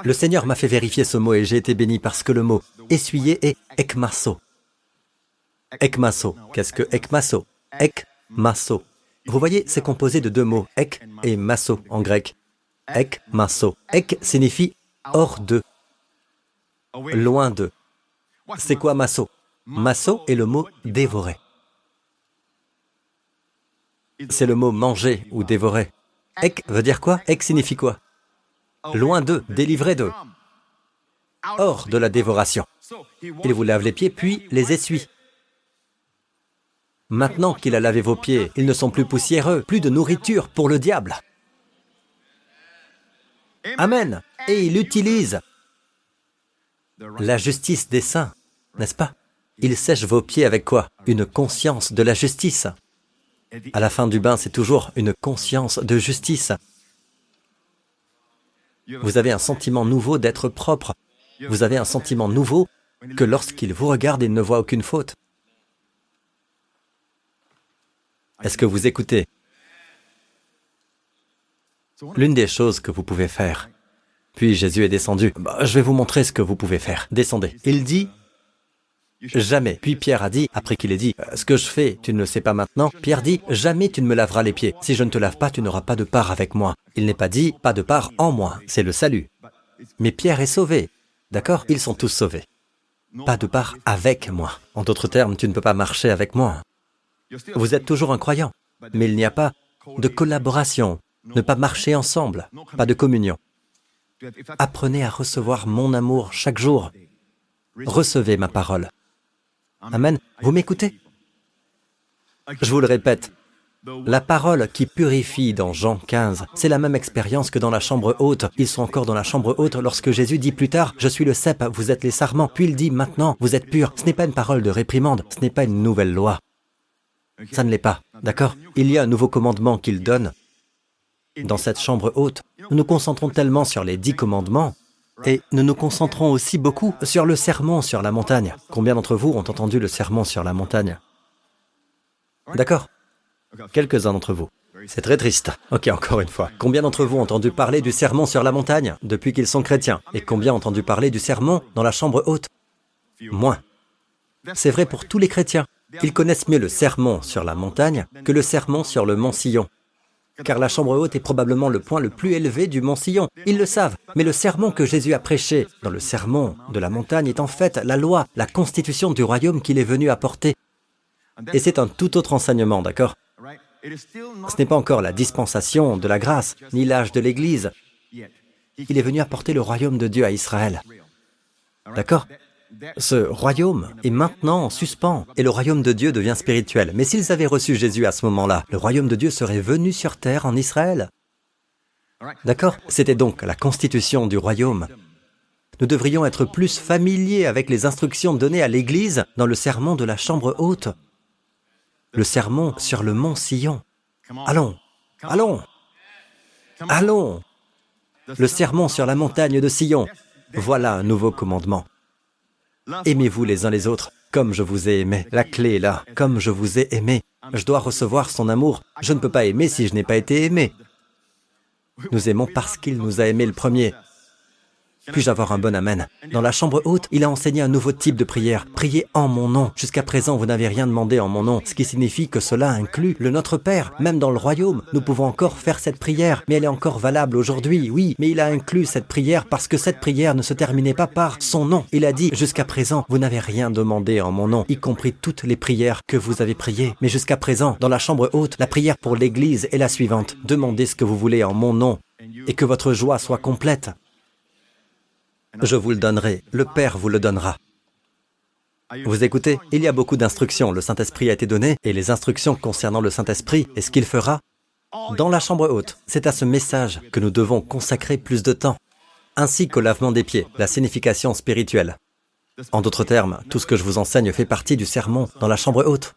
Le Seigneur m'a fait vérifier ce mot et j'ai été béni parce que le mot essuyer est ekmaso. Ekmaso. Qu'est-ce que ekmaso Ekmaso. Vous voyez, c'est composé de deux mots, ek et maso en grec. Ekmaso. Ek signifie hors de, loin d'eux. C'est quoi masso Masso est le mot dévorer. C'est le mot manger ou dévorer. Ek veut dire quoi? Ek signifie quoi? Loin d'eux, délivré d'eux. Hors de la dévoration. Il vous lave les pieds puis les essuie. Maintenant qu'il a lavé vos pieds, ils ne sont plus poussiéreux, plus de nourriture pour le diable. Amen. Et il utilise la justice des saints, n'est-ce pas? Il sèche vos pieds avec quoi? Une conscience de la justice. À la fin du bain, c'est toujours une conscience de justice. Vous avez un sentiment nouveau d'être propre. Vous avez un sentiment nouveau que lorsqu'il vous regarde, il ne voit aucune faute. Est-ce que vous écoutez? L'une des choses que vous pouvez faire. Puis Jésus est descendu. Bah, je vais vous montrer ce que vous pouvez faire. Descendez. Il dit, Jamais. Puis Pierre a dit, après qu'il ait dit, euh, ce que je fais, tu ne le sais pas maintenant, Pierre dit, jamais tu ne me laveras les pieds. Si je ne te lave pas, tu n'auras pas de part avec moi. Il n'est pas dit, pas de part en moi. C'est le salut. Mais Pierre est sauvé. D'accord? Ils sont tous sauvés. Pas de part avec moi. En d'autres termes, tu ne peux pas marcher avec moi. Vous êtes toujours un croyant, mais il n'y a pas de collaboration, ne pas marcher ensemble, pas de communion. Apprenez à recevoir mon amour chaque jour. Recevez ma parole. Amen. Vous m'écoutez? Je vous le répète, la parole qui purifie dans Jean 15, c'est la même expérience que dans la chambre haute. Ils sont encore dans la chambre haute lorsque Jésus dit plus tard, Je suis le cep, vous êtes les sarments. Puis il dit, maintenant, vous êtes purs. Ce n'est pas une parole de réprimande, ce n'est pas une nouvelle loi. Ça ne l'est pas, d'accord? Il y a un nouveau commandement qu'il donne. Dans cette chambre haute, nous nous concentrons tellement sur les dix commandements et nous nous concentrons aussi beaucoup sur le sermon sur la montagne. Combien d'entre vous ont entendu le sermon sur la montagne? D'accord? Quelques-uns d'entre vous. C'est très triste. Ok, encore une fois. Combien d'entre vous ont entendu parler du sermon sur la montagne depuis qu'ils sont chrétiens? Et combien ont entendu parler du sermon dans la chambre haute? Moins. C'est vrai pour tous les chrétiens. Ils connaissent mieux le sermon sur la montagne que le sermon sur le mont Sillon car la chambre haute est probablement le point le plus élevé du mont Sillon. Ils le savent, mais le sermon que Jésus a prêché dans le sermon de la montagne est en fait la loi, la constitution du royaume qu'il est venu apporter. Et c'est un tout autre enseignement, d'accord? Ce n'est pas encore la dispensation de la grâce, ni l'âge de l'Église. Il est venu apporter le royaume de Dieu à Israël. D'accord? Ce royaume est maintenant en suspens et le royaume de Dieu devient spirituel. Mais s'ils avaient reçu Jésus à ce moment-là, le royaume de Dieu serait venu sur terre en Israël. D'accord? C'était donc la constitution du royaume. Nous devrions être plus familiers avec les instructions données à l'Église dans le sermon de la chambre haute, le sermon sur le mont Sillon. Allons, allons, allons. Le sermon sur la montagne de Sillon. Voilà un nouveau commandement. Aimez-vous les uns les autres comme je vous ai aimé. La clé est là, comme je vous ai aimé. Je dois recevoir son amour. Je ne peux pas aimer si je n'ai pas été aimé. Nous aimons parce qu'il nous a aimés le premier. Puis-je avoir un bon Amen? Dans la chambre haute, il a enseigné un nouveau type de prière. Priez en mon nom. Jusqu'à présent, vous n'avez rien demandé en mon nom, ce qui signifie que cela inclut le Notre Père. Même dans le royaume, nous pouvons encore faire cette prière, mais elle est encore valable aujourd'hui, oui, mais il a inclus cette prière parce que cette prière ne se terminait pas par son nom. Il a dit, jusqu'à présent, vous n'avez rien demandé en mon nom, y compris toutes les prières que vous avez priées. Mais jusqu'à présent, dans la chambre haute, la prière pour l'Église est la suivante. Demandez ce que vous voulez en mon nom et que votre joie soit complète. Je vous le donnerai, le Père vous le donnera. Vous écoutez, il y a beaucoup d'instructions. Le Saint-Esprit a été donné, et les instructions concernant le Saint-Esprit et ce qu'il fera dans la chambre haute. C'est à ce message que nous devons consacrer plus de temps, ainsi qu'au lavement des pieds, la signification spirituelle. En d'autres termes, tout ce que je vous enseigne fait partie du sermon dans la chambre haute.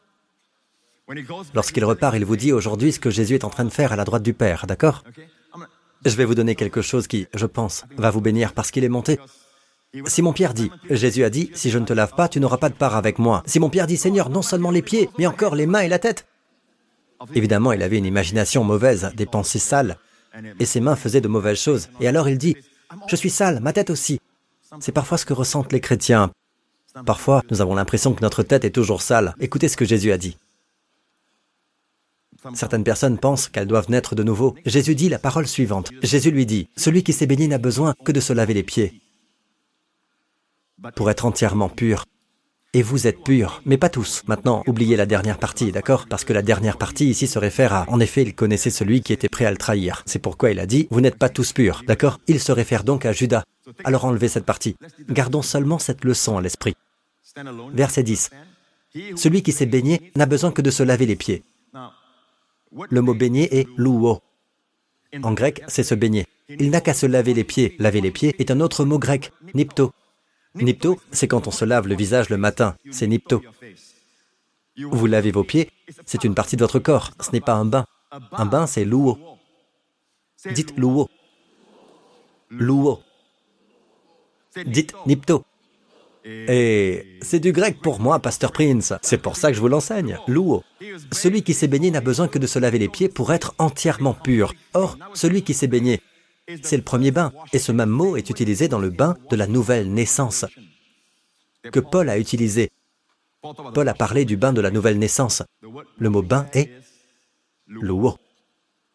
Lorsqu'il repart, il vous dit aujourd'hui ce que Jésus est en train de faire à la droite du Père, d'accord? Je vais vous donner quelque chose qui, je pense, va vous bénir parce qu'il est monté. Simon Pierre dit, Jésus a dit, si je ne te lave pas, tu n'auras pas de part avec moi. Simon Pierre dit, Seigneur, non seulement les pieds, mais encore les mains et la tête. Évidemment, il avait une imagination mauvaise, des pensées sales, et ses mains faisaient de mauvaises choses. Et alors il dit, je suis sale, ma tête aussi. C'est parfois ce que ressentent les chrétiens. Parfois, nous avons l'impression que notre tête est toujours sale. Écoutez ce que Jésus a dit. Certaines personnes pensent qu'elles doivent naître de nouveau. Jésus dit la parole suivante. Jésus lui dit, Celui qui s'est béni n'a besoin que de se laver les pieds pour être entièrement pur. Et vous êtes purs, mais pas tous. Maintenant, oubliez la dernière partie, d'accord? Parce que la dernière partie ici se réfère à, en effet, il connaissait celui qui était prêt à le trahir. C'est pourquoi il a dit, vous n'êtes pas tous purs, d'accord? Il se réfère donc à Judas. Alors enlevez cette partie. Gardons seulement cette leçon à l'esprit. Verset 10. Celui qui s'est baigné n'a besoin que de se laver les pieds. Le mot baigner est louo. En grec, c'est se baigner. Il n'a qu'à se laver les pieds. Laver les pieds est un autre mot grec, nipto. Nipto, c'est quand on se lave le visage le matin. C'est nipto. Vous lavez vos pieds, c'est une partie de votre corps, ce n'est pas un bain. Un bain, c'est louo. Dites louo. Louo. Dites nipto. Et c'est du grec pour moi, Pasteur Prince. C'est pour ça que je vous l'enseigne. Louo. Celui qui s'est baigné n'a besoin que de se laver les pieds pour être entièrement pur. Or, celui qui s'est baigné, c'est le premier bain. Et ce même mot est utilisé dans le bain de la nouvelle naissance que Paul a utilisé. Paul a parlé du bain de la nouvelle naissance. Le mot bain est louo.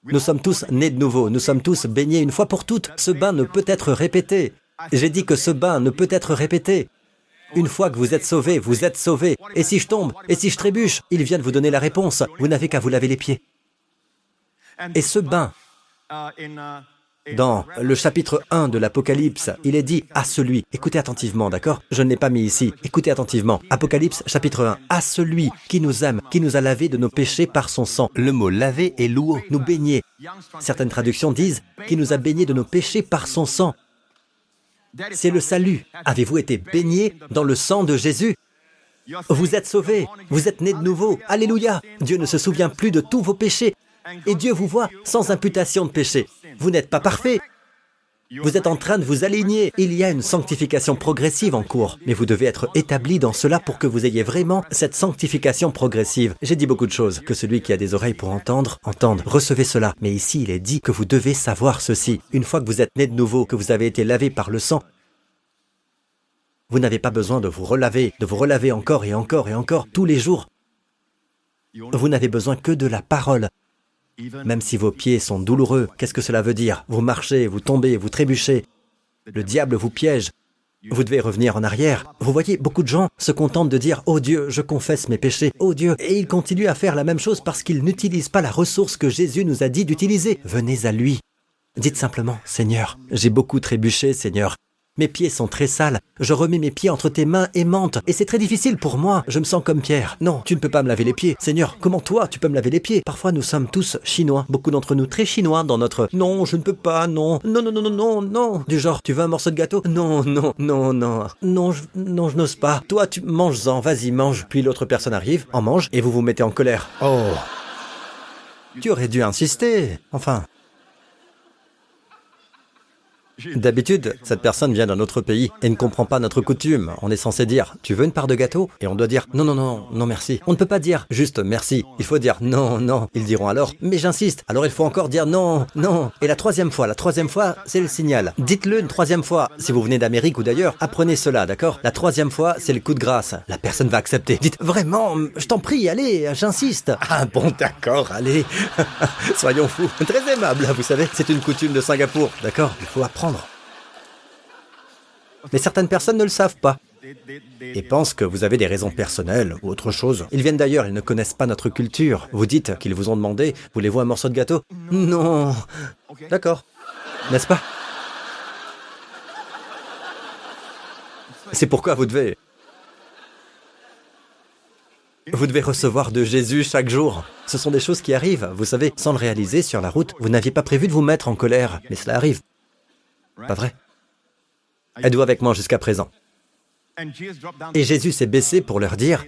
Nous sommes tous nés de nouveau, nous sommes tous baignés une fois pour toutes. Ce bain ne peut être répété. J'ai dit que ce bain ne peut être répété. Une fois que vous êtes sauvé, vous êtes sauvé. Et si je tombe, et si je trébuche, il vient de vous donner la réponse. Vous n'avez qu'à vous laver les pieds. Et ce bain, dans le chapitre 1 de l'Apocalypse, il est dit à celui, écoutez attentivement, d'accord? Je ne l'ai pas mis ici, écoutez attentivement. Apocalypse chapitre 1, à celui qui nous aime, qui nous a lavé de nos péchés par son sang. Le mot laver est louo, nous baigner. Certaines traductions disent qui nous a baignés de nos péchés par son sang. C'est le salut. Avez-vous été baigné dans le sang de Jésus? Vous êtes sauvés, vous êtes nés de nouveau. Alléluia. Dieu ne se souvient plus de tous vos péchés. Et Dieu vous voit sans imputation de péché. Vous n'êtes pas parfait. Vous êtes en train de vous aligner. Il y a une sanctification progressive en cours, mais vous devez être établi dans cela pour que vous ayez vraiment cette sanctification progressive. J'ai dit beaucoup de choses. Que celui qui a des oreilles pour entendre, entende. Recevez cela. Mais ici, il est dit que vous devez savoir ceci. Une fois que vous êtes né de nouveau, que vous avez été lavé par le sang, vous n'avez pas besoin de vous relaver, de vous relaver encore et encore et encore tous les jours. Vous n'avez besoin que de la parole. Même si vos pieds sont douloureux, qu'est-ce que cela veut dire? Vous marchez, vous tombez, vous trébuchez. Le diable vous piège. Vous devez revenir en arrière. Vous voyez, beaucoup de gens se contentent de dire ⁇ Oh Dieu, je confesse mes péchés. Oh Dieu ⁇ et ils continuent à faire la même chose parce qu'ils n'utilisent pas la ressource que Jésus nous a dit d'utiliser. Venez à lui. Dites simplement ⁇ Seigneur, j'ai beaucoup trébuché, Seigneur. Mes pieds sont très sales. Je remets mes pieds entre tes mains aimantes. Et c'est très difficile pour moi. Je me sens comme Pierre. Non, tu ne peux pas me laver les pieds. Seigneur, comment toi, tu peux me laver les pieds? Parfois, nous sommes tous chinois. Beaucoup d'entre nous très chinois dans notre non, je ne peux pas, non. Non, non, non, non, non, non. Du genre, tu veux un morceau de gâteau? Non, non, non, non. Non, je, non, je n'ose pas. Toi, tu manges-en, vas-y, mange. Puis l'autre personne arrive, en mange, et vous vous mettez en colère. Oh. Tu aurais dû insister. Enfin, D'habitude, cette personne vient d'un autre pays et ne comprend pas notre coutume. On est censé dire Tu veux une part de gâteau? Et on doit dire Non, non, non, non, merci. On ne peut pas dire juste merci. Il faut dire non, non. Ils diront alors Mais j'insiste. Alors il faut encore dire non, non. Et la troisième fois, la troisième fois, c'est le signal. Dites-le une troisième fois. Si vous venez d'Amérique ou d'ailleurs, apprenez cela, d'accord? La troisième fois, c'est le coup de grâce. La personne va accepter. Dites Vraiment, je t'en prie, allez, j'insiste. Ah bon, d'accord, allez. [laughs] Soyons fous. Très aimable, vous savez. C'est une coutume de Singapour, d'accord? Il faut apprendre mais certaines personnes ne le savent pas et pensent que vous avez des raisons personnelles ou autre chose. Ils viennent d'ailleurs, ils ne connaissent pas notre culture. Vous dites qu'ils vous ont demandé, voulez-vous un morceau de gâteau? Non. D'accord. N'est-ce pas? C'est pourquoi vous devez... Vous devez recevoir de Jésus chaque jour. Ce sont des choses qui arrivent, vous savez, sans le réaliser sur la route. Vous n'aviez pas prévu de vous mettre en colère, mais cela arrive. Pas vrai? Êtes-vous avec moi jusqu'à présent Et Jésus s'est baissé pour leur dire,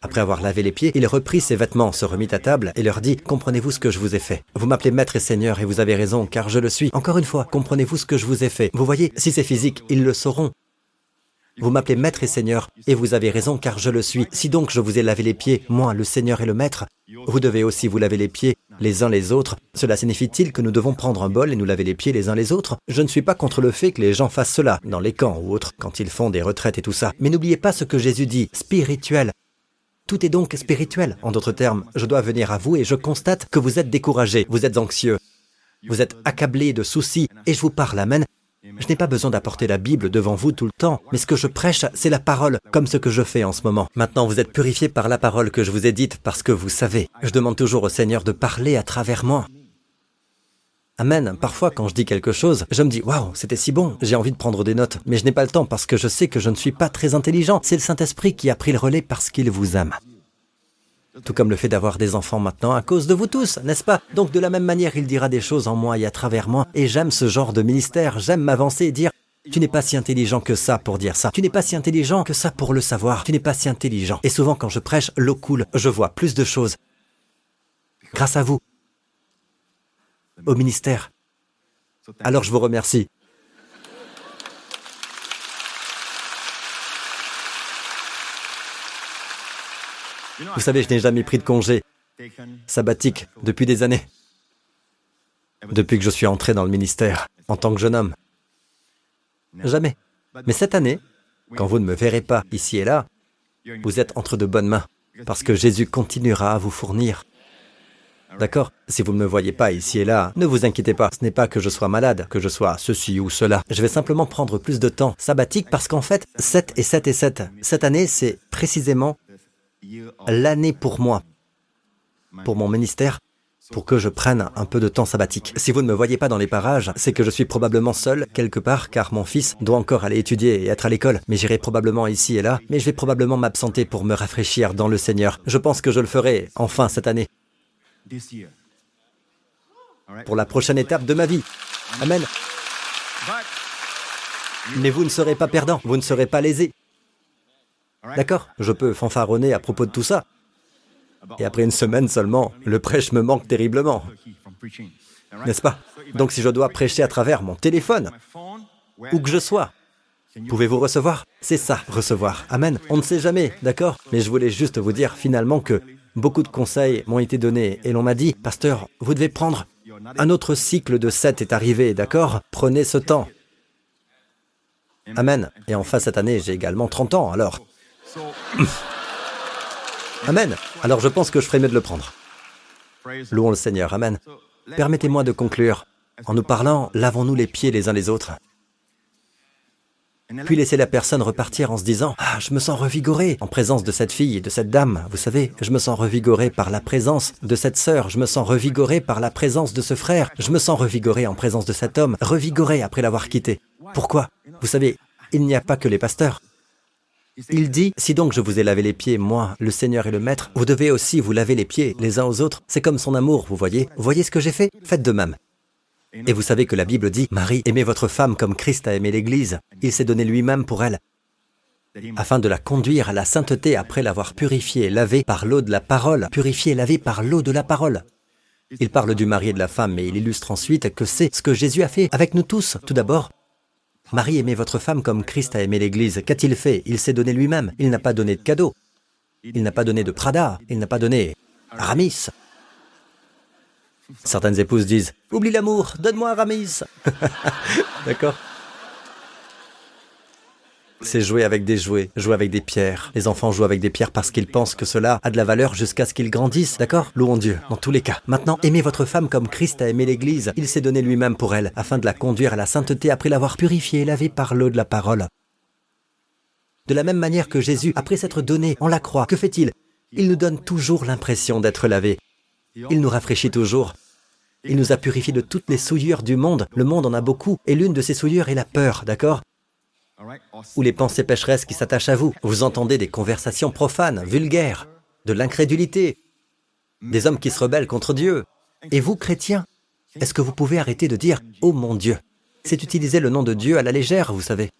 après avoir lavé les pieds, il reprit ses vêtements, se remit à table et leur dit, Comprenez-vous ce que je vous ai fait? Vous m'appelez maître et seigneur et vous avez raison, car je le suis. Encore une fois, comprenez-vous ce que je vous ai fait? Vous voyez, si c'est physique, ils le sauront. Vous m'appelez maître et seigneur, et vous avez raison car je le suis. Si donc je vous ai lavé les pieds, moi, le seigneur et le maître, vous devez aussi vous laver les pieds les uns les autres. Cela signifie-t-il que nous devons prendre un bol et nous laver les pieds les uns les autres? Je ne suis pas contre le fait que les gens fassent cela, dans les camps ou autres, quand ils font des retraites et tout ça. Mais n'oubliez pas ce que Jésus dit, spirituel. Tout est donc spirituel. En d'autres termes, je dois venir à vous et je constate que vous êtes découragé, vous êtes anxieux, vous êtes accablé de soucis, et je vous parle, amen, je n'ai pas besoin d'apporter la Bible devant vous tout le temps, mais ce que je prêche, c'est la parole, comme ce que je fais en ce moment. Maintenant, vous êtes purifiés par la parole que je vous ai dite, parce que vous savez. Je demande toujours au Seigneur de parler à travers moi. Amen. Parfois, quand je dis quelque chose, je me dis, waouh, c'était si bon, j'ai envie de prendre des notes, mais je n'ai pas le temps parce que je sais que je ne suis pas très intelligent. C'est le Saint-Esprit qui a pris le relais parce qu'il vous aime. Tout comme le fait d'avoir des enfants maintenant à cause de vous tous, n'est-ce pas? Donc de la même manière, il dira des choses en moi et à travers moi. Et j'aime ce genre de ministère, j'aime m'avancer et dire, Tu n'es pas si intelligent que ça pour dire ça. Tu n'es pas si intelligent que ça pour le savoir. Tu n'es pas si intelligent. Et souvent quand je prêche, l'eau coule. Je vois plus de choses. Grâce à vous. Au ministère. Alors je vous remercie. Vous savez, je n'ai jamais pris de congé sabbatique depuis des années. Depuis que je suis entré dans le ministère en tant que jeune homme. Jamais. Mais cette année, quand vous ne me verrez pas ici et là, vous êtes entre de bonnes mains, parce que Jésus continuera à vous fournir. D'accord? Si vous ne me voyez pas ici et là, ne vous inquiétez pas, ce n'est pas que je sois malade, que je sois ceci ou cela. Je vais simplement prendre plus de temps sabbatique parce qu'en fait, 7 et 7 et 7, cette année, c'est précisément l'année pour moi, pour mon ministère, pour que je prenne un peu de temps sabbatique. Si vous ne me voyez pas dans les parages, c'est que je suis probablement seul quelque part car mon fils doit encore aller étudier et être à l'école. Mais j'irai probablement ici et là, mais je vais probablement m'absenter pour me rafraîchir dans le Seigneur. Je pense que je le ferai enfin cette année. Pour la prochaine étape de ma vie. Amen. Mais vous ne serez pas perdant, vous ne serez pas lésé. D'accord Je peux fanfaronner à propos de tout ça. Et après une semaine seulement, le prêche me manque terriblement. N'est-ce pas? Donc si je dois prêcher à travers mon téléphone, où que je sois, pouvez-vous recevoir? C'est ça, recevoir. Amen. On ne sait jamais, d'accord? Mais je voulais juste vous dire finalement que beaucoup de conseils m'ont été donnés et l'on m'a dit, pasteur, vous devez prendre un autre cycle de 7 est arrivé, d'accord? Prenez ce temps. Amen. Et enfin, cette année, j'ai également 30 ans, alors. [coughs] Amen. Alors je pense que je ferais mieux de le prendre. Louons le Seigneur. Amen. Permettez-moi de conclure en nous parlant, lavons-nous les pieds les uns les autres. Puis laissez la personne repartir en se disant Ah, je me sens revigoré en présence de cette fille de cette dame. Vous savez, je me sens revigoré par la présence de cette sœur. Je me sens revigoré par la présence de ce frère. Je me sens revigoré en présence de cet homme, revigoré après l'avoir quitté. Pourquoi? Vous savez, il n'y a pas que les pasteurs. Il dit, si donc je vous ai lavé les pieds, moi, le Seigneur et le Maître, vous devez aussi vous laver les pieds les uns aux autres. C'est comme son amour, vous voyez. Voyez ce que j'ai fait? Faites de même. Et vous savez que la Bible dit, Marie, aimez votre femme comme Christ a aimé l'Église. Il s'est donné lui-même pour elle, afin de la conduire à la sainteté après l'avoir purifiée et lavée par l'eau de la parole, purifiée et lavée par l'eau de la parole. Il parle du mari et de la femme, mais il illustre ensuite que c'est ce que Jésus a fait avec nous tous. Tout d'abord, Marie aimait votre femme comme Christ a aimé l'Église. Qu'a-t-il fait? Il s'est donné lui-même. Il n'a pas donné de cadeau. Il n'a pas donné de Prada. Il n'a pas donné Aramis. Certaines épouses disent Oublie l'amour, donne-moi Aramis. [laughs] D'accord? C'est jouer avec des jouets, jouer avec des pierres. Les enfants jouent avec des pierres parce qu'ils pensent que cela a de la valeur jusqu'à ce qu'ils grandissent, d'accord? Louons Dieu, dans tous les cas. Maintenant, aimez votre femme comme Christ a aimé l'Église. Il s'est donné lui-même pour elle, afin de la conduire à la sainteté après l'avoir purifiée et lavée par l'eau de la parole. De la même manière que Jésus, après s'être donné en la croix, que fait-il? Il nous donne toujours l'impression d'être lavé. Il nous rafraîchit toujours. Il nous a purifiés de toutes les souillures du monde. Le monde en a beaucoup, et l'une de ces souillures est la peur, d'accord? Ou les pensées pécheresses qui s'attachent à vous. Vous entendez des conversations profanes, vulgaires, de l'incrédulité, des hommes qui se rebellent contre Dieu. Et vous, chrétiens, est-ce que vous pouvez arrêter de dire ⁇ Oh mon Dieu ⁇ C'est utiliser le nom de Dieu à la légère, vous savez.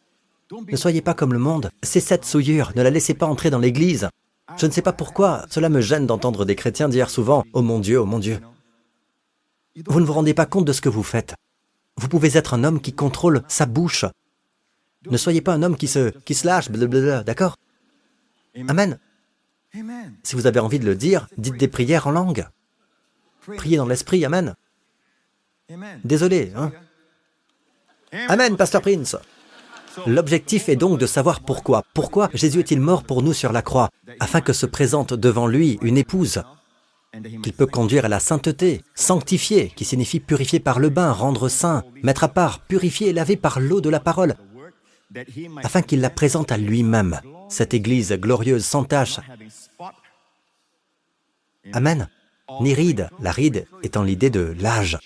Ne soyez pas comme le monde. C'est cette souillure. Ne la laissez pas entrer dans l'Église. Je ne sais pas pourquoi. Cela me gêne d'entendre des chrétiens dire souvent ⁇ Oh mon Dieu, oh mon Dieu ⁇ Vous ne vous rendez pas compte de ce que vous faites. Vous pouvez être un homme qui contrôle sa bouche, ne soyez pas un homme qui se, qui se lâche, blablabla, d'accord Amen. Si vous avez envie de le dire, dites des prières en langue. Priez dans l'esprit, Amen. Désolé, hein Amen, Pasteur Prince. L'objectif est donc de savoir pourquoi. Pourquoi Jésus est-il mort pour nous sur la croix Afin que se présente devant lui une épouse qu'il peut conduire à la sainteté, sanctifier, qui signifie purifier par le bain, rendre saint, mettre à part, purifier et laver par l'eau de la parole, afin qu'il la présente à lui-même, cette Église glorieuse sans tache. Amen. Ni ride, la ride étant l'idée de l'âge.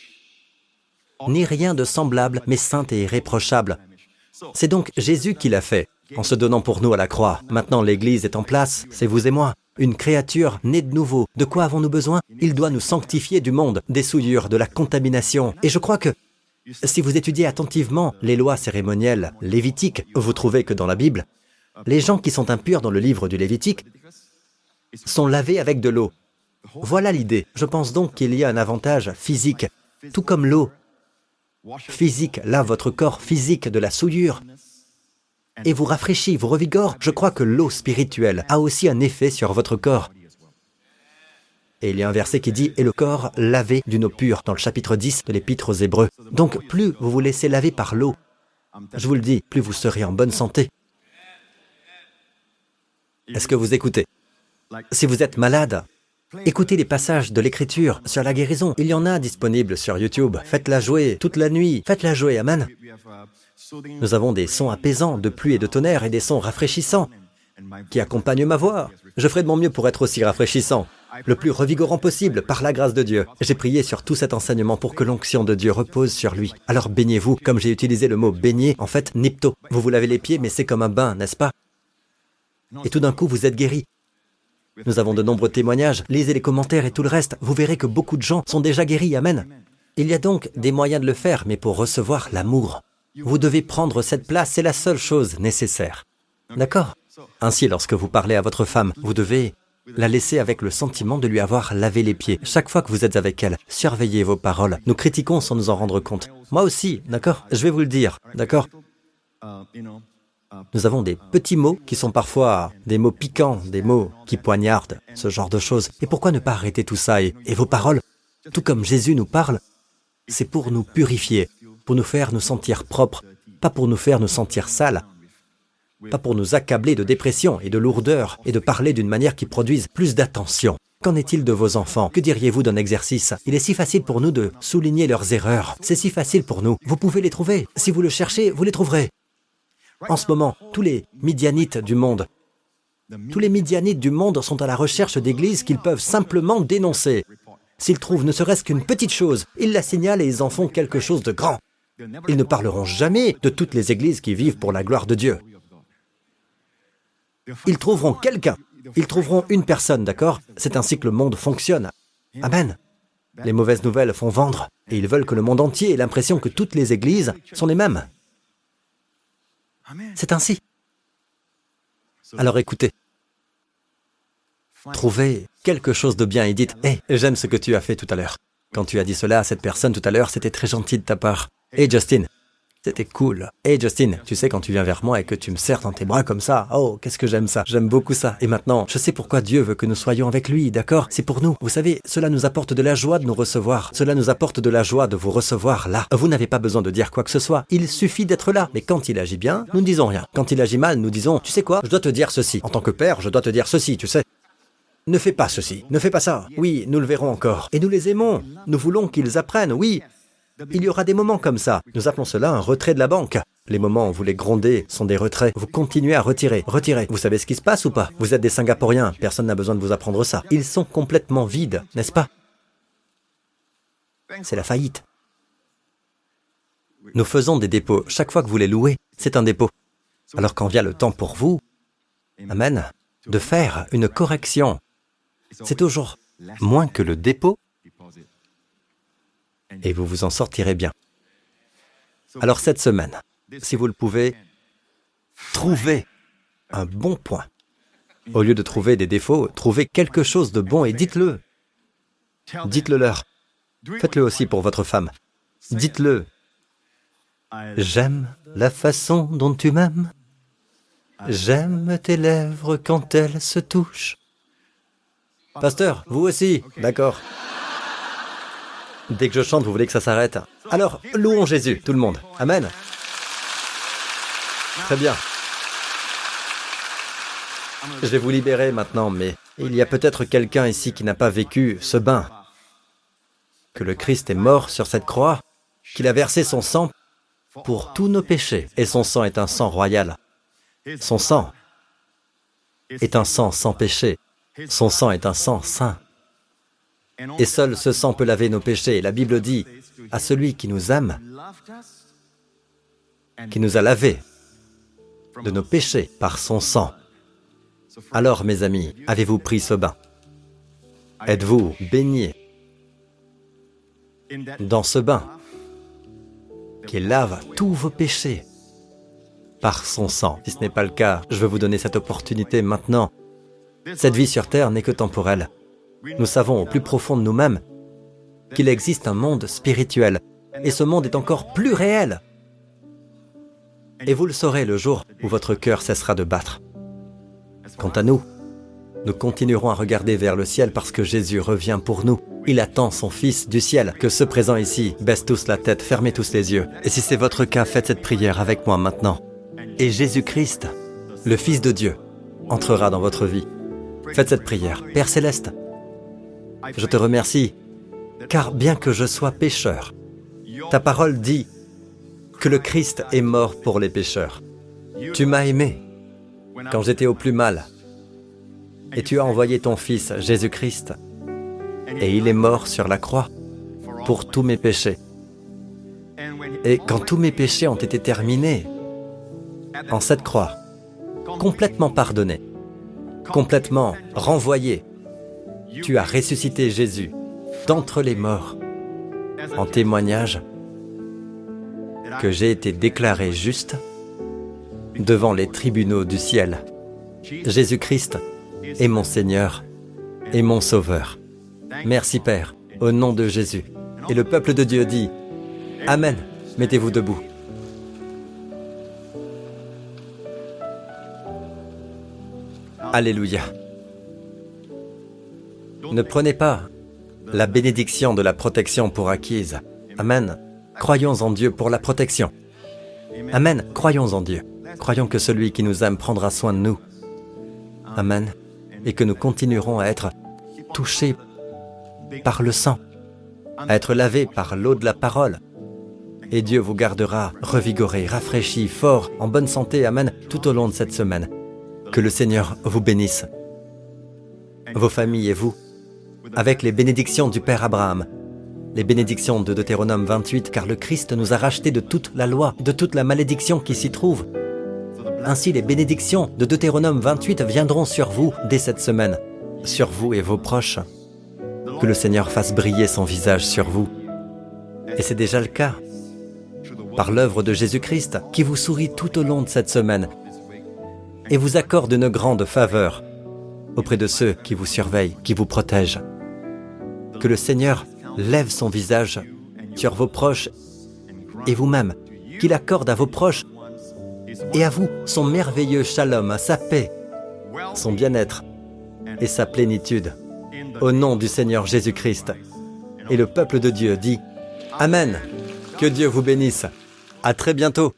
Ni rien de semblable, mais saint et irréprochable. C'est donc Jésus qui l'a fait, en se donnant pour nous à la croix. Maintenant l'Église est en place, c'est vous et moi. Une créature née de nouveau. De quoi avons-nous besoin? Il doit nous sanctifier du monde, des souillures, de la contamination. Et je crois que Si vous étudiez attentivement les lois cérémonielles lévitiques, vous trouvez que dans la Bible, les gens qui sont impurs dans le livre du Lévitique sont lavés avec de l'eau. Voilà l'idée. Je pense donc qu'il y a un avantage physique, tout comme l'eau physique lave votre corps physique de la souillure et vous rafraîchit, vous revigore. Je crois que l'eau spirituelle a aussi un effet sur votre corps. Et il y a un verset qui dit « Et le corps lavé d'une eau pure » dans le chapitre 10 de l'Épître aux Hébreux. Donc plus vous vous laissez laver par l'eau, je vous le dis, plus vous serez en bonne santé. Est-ce que vous écoutez? Si vous êtes malade, écoutez les passages de l'Écriture sur la guérison. Il y en a disponibles sur YouTube. Faites-la jouer toute la nuit. Faites-la jouer, Amen. Nous avons des sons apaisants de pluie et de tonnerre et des sons rafraîchissants qui accompagnent ma voix. Je ferai de mon mieux pour être aussi rafraîchissant, le plus revigorant possible par la grâce de Dieu. J'ai prié sur tout cet enseignement pour que l'onction de Dieu repose sur lui. Alors baignez-vous, comme j'ai utilisé le mot baigner, en fait, nipto. Vous vous lavez les pieds, mais c'est comme un bain, n'est-ce pas? Et tout d'un coup, vous êtes guéri. Nous avons de nombreux témoignages, lisez les commentaires et tout le reste, vous verrez que beaucoup de gens sont déjà guéris, Amen. Il y a donc des moyens de le faire, mais pour recevoir l'amour. Vous devez prendre cette place, c'est la seule chose nécessaire. D'accord? Ainsi, lorsque vous parlez à votre femme, vous devez la laisser avec le sentiment de lui avoir lavé les pieds. Chaque fois que vous êtes avec elle, surveillez vos paroles. Nous critiquons sans nous en rendre compte. Moi aussi, d'accord? Je vais vous le dire, d'accord? Nous avons des petits mots qui sont parfois des mots piquants, des mots qui poignardent, ce genre de choses. Et pourquoi ne pas arrêter tout ça? Et, vos paroles, tout comme Jésus nous parle, c'est pour nous purifier, pour nous faire nous sentir propres, pas pour nous faire nous sentir sales, pas pour nous accabler de dépression et de lourdeur et de parler d'une manière qui produise plus d'attention. Qu'en est-il de vos enfants? Que diriez-vous d'un exercice? Il est si facile pour nous de souligner leurs erreurs. C'est si facile pour nous. Vous pouvez les trouver. Si vous le cherchez, vous les trouverez. En ce moment, tous les midianites du monde, tous les midianites du monde sont à la recherche d'églises qu'ils peuvent simplement dénoncer. S'ils trouvent ne serait-ce qu'une petite chose, ils la signalent et ils en font quelque chose de grand. Ils ne parleront jamais de toutes les églises qui vivent pour la gloire de Dieu. Ils trouveront quelqu'un. Ils trouveront une personne, d'accord C'est ainsi que le monde fonctionne. Amen. Les mauvaises nouvelles font vendre, et ils veulent que le monde entier ait l'impression que toutes les églises sont les mêmes. C'est ainsi. Alors écoutez, trouvez quelque chose de bien et dites, hé, j'aime ce que tu as fait tout à l'heure. Quand tu as dit cela à cette personne tout à l'heure, c'était très gentil de ta part. Hé Justin, c'était cool. Hé Justin, tu sais quand tu viens vers moi et que tu me serres dans tes bras comme ça, oh, qu'est-ce que j'aime ça. J'aime beaucoup ça. Et maintenant, je sais pourquoi Dieu veut que nous soyons avec lui, d'accord? C'est pour nous. Vous savez, cela nous apporte de la joie de nous recevoir. Cela nous apporte de la joie de vous recevoir là. Vous n'avez pas besoin de dire quoi que ce soit. Il suffit d'être là. Mais quand il agit bien, nous ne disons rien. Quand il agit mal, nous disons, tu sais quoi? Je dois te dire ceci. En tant que père, je dois te dire ceci, tu sais. Ne fais pas ceci, ne fais pas ça. Oui, nous le verrons encore. Et nous les aimons. Nous voulons qu'ils apprennent, oui. Il y aura des moments comme ça. Nous appelons cela un retrait de la banque. Les moments où vous les grondez sont des retraits. Vous continuez à retirer, retirer. Vous savez ce qui se passe ou pas? Vous êtes des Singapouriens, personne n'a besoin de vous apprendre ça. Ils sont complètement vides, n'est-ce pas? C'est la faillite. Nous faisons des dépôts. Chaque fois que vous les louez, c'est un dépôt. Alors quand vient le temps pour vous, Amen, de faire une correction, c'est toujours moins que le dépôt et vous vous en sortirez bien. Alors cette semaine, si vous le pouvez, trouvez un bon point. Au lieu de trouver des défauts, trouvez quelque chose de bon et dites-le. Dites-le leur. Faites-le aussi pour votre femme. Dites-le. J'aime la façon dont tu m'aimes. J'aime tes lèvres quand elles se touchent. Pasteur, vous aussi D'accord. Dès que je chante, vous voulez que ça s'arrête Alors, louons Jésus, tout le monde. Amen. Très bien. Je vais vous libérer maintenant, mais il y a peut-être quelqu'un ici qui n'a pas vécu ce bain. Que le Christ est mort sur cette croix, qu'il a versé son sang pour tous nos péchés. Et son sang est un sang royal. Son sang est un sang sans péché. Son sang est un sang saint. Et seul ce sang peut laver nos péchés. La Bible dit à celui qui nous aime, qui nous a lavés de nos péchés par son sang. Alors, mes amis, avez-vous pris ce bain? Êtes-vous baignés dans ce bain qui lave tous vos péchés par son sang? Si ce n'est pas le cas, je veux vous donner cette opportunité maintenant. Cette vie sur Terre n'est que temporelle. Nous savons au plus profond de nous-mêmes qu'il existe un monde spirituel, et ce monde est encore plus réel. Et vous le saurez le jour où votre cœur cessera de battre. Quant à nous, nous continuerons à regarder vers le ciel parce que Jésus revient pour nous. Il attend son Fils du ciel. Que ceux présents ici baissent tous la tête, fermez tous les yeux. Et si c'est votre cas, faites cette prière avec moi maintenant. Et Jésus-Christ, le Fils de Dieu, entrera dans votre vie. Faites cette prière. Père céleste, je te remercie, car bien que je sois pécheur, ta parole dit que le Christ est mort pour les pécheurs. Tu m'as aimé quand j'étais au plus mal, et tu as envoyé ton Fils Jésus-Christ, et il est mort sur la croix pour tous mes péchés. Et quand tous mes péchés ont été terminés, en cette croix, complètement pardonné, complètement renvoyé, tu as ressuscité Jésus d'entre les morts en témoignage que j'ai été déclaré juste devant les tribunaux du ciel. Jésus-Christ est mon Seigneur et mon Sauveur. Merci Père, au nom de Jésus. Et le peuple de Dieu dit, Amen. Mettez-vous debout. Alléluia. Ne prenez pas la bénédiction de la protection pour acquise. Amen. Croyons en Dieu pour la protection. Amen. Croyons en Dieu. Croyons que celui qui nous aime prendra soin de nous. Amen. Et que nous continuerons à être touchés par le sang, à être lavés par l'eau de la parole. Et Dieu vous gardera revigoré, rafraîchi, fort, en bonne santé. Amen. Tout au long de cette semaine. Que le Seigneur vous bénisse, vos familles et vous, avec les bénédictions du Père Abraham, les bénédictions de Deutéronome 28, car le Christ nous a rachetés de toute la loi, de toute la malédiction qui s'y trouve. Ainsi les bénédictions de Deutéronome 28 viendront sur vous dès cette semaine, sur vous et vos proches. Que le Seigneur fasse briller son visage sur vous. Et c'est déjà le cas, par l'œuvre de Jésus-Christ, qui vous sourit tout au long de cette semaine et vous accorde une grande faveur auprès de ceux qui vous surveillent, qui vous protègent. Que le Seigneur lève son visage sur vos proches et vous-même, qu'il accorde à vos proches et à vous son merveilleux shalom, sa paix, son bien-être et sa plénitude. Au nom du Seigneur Jésus-Christ. Et le peuple de Dieu dit Amen. Que Dieu vous bénisse. À très bientôt.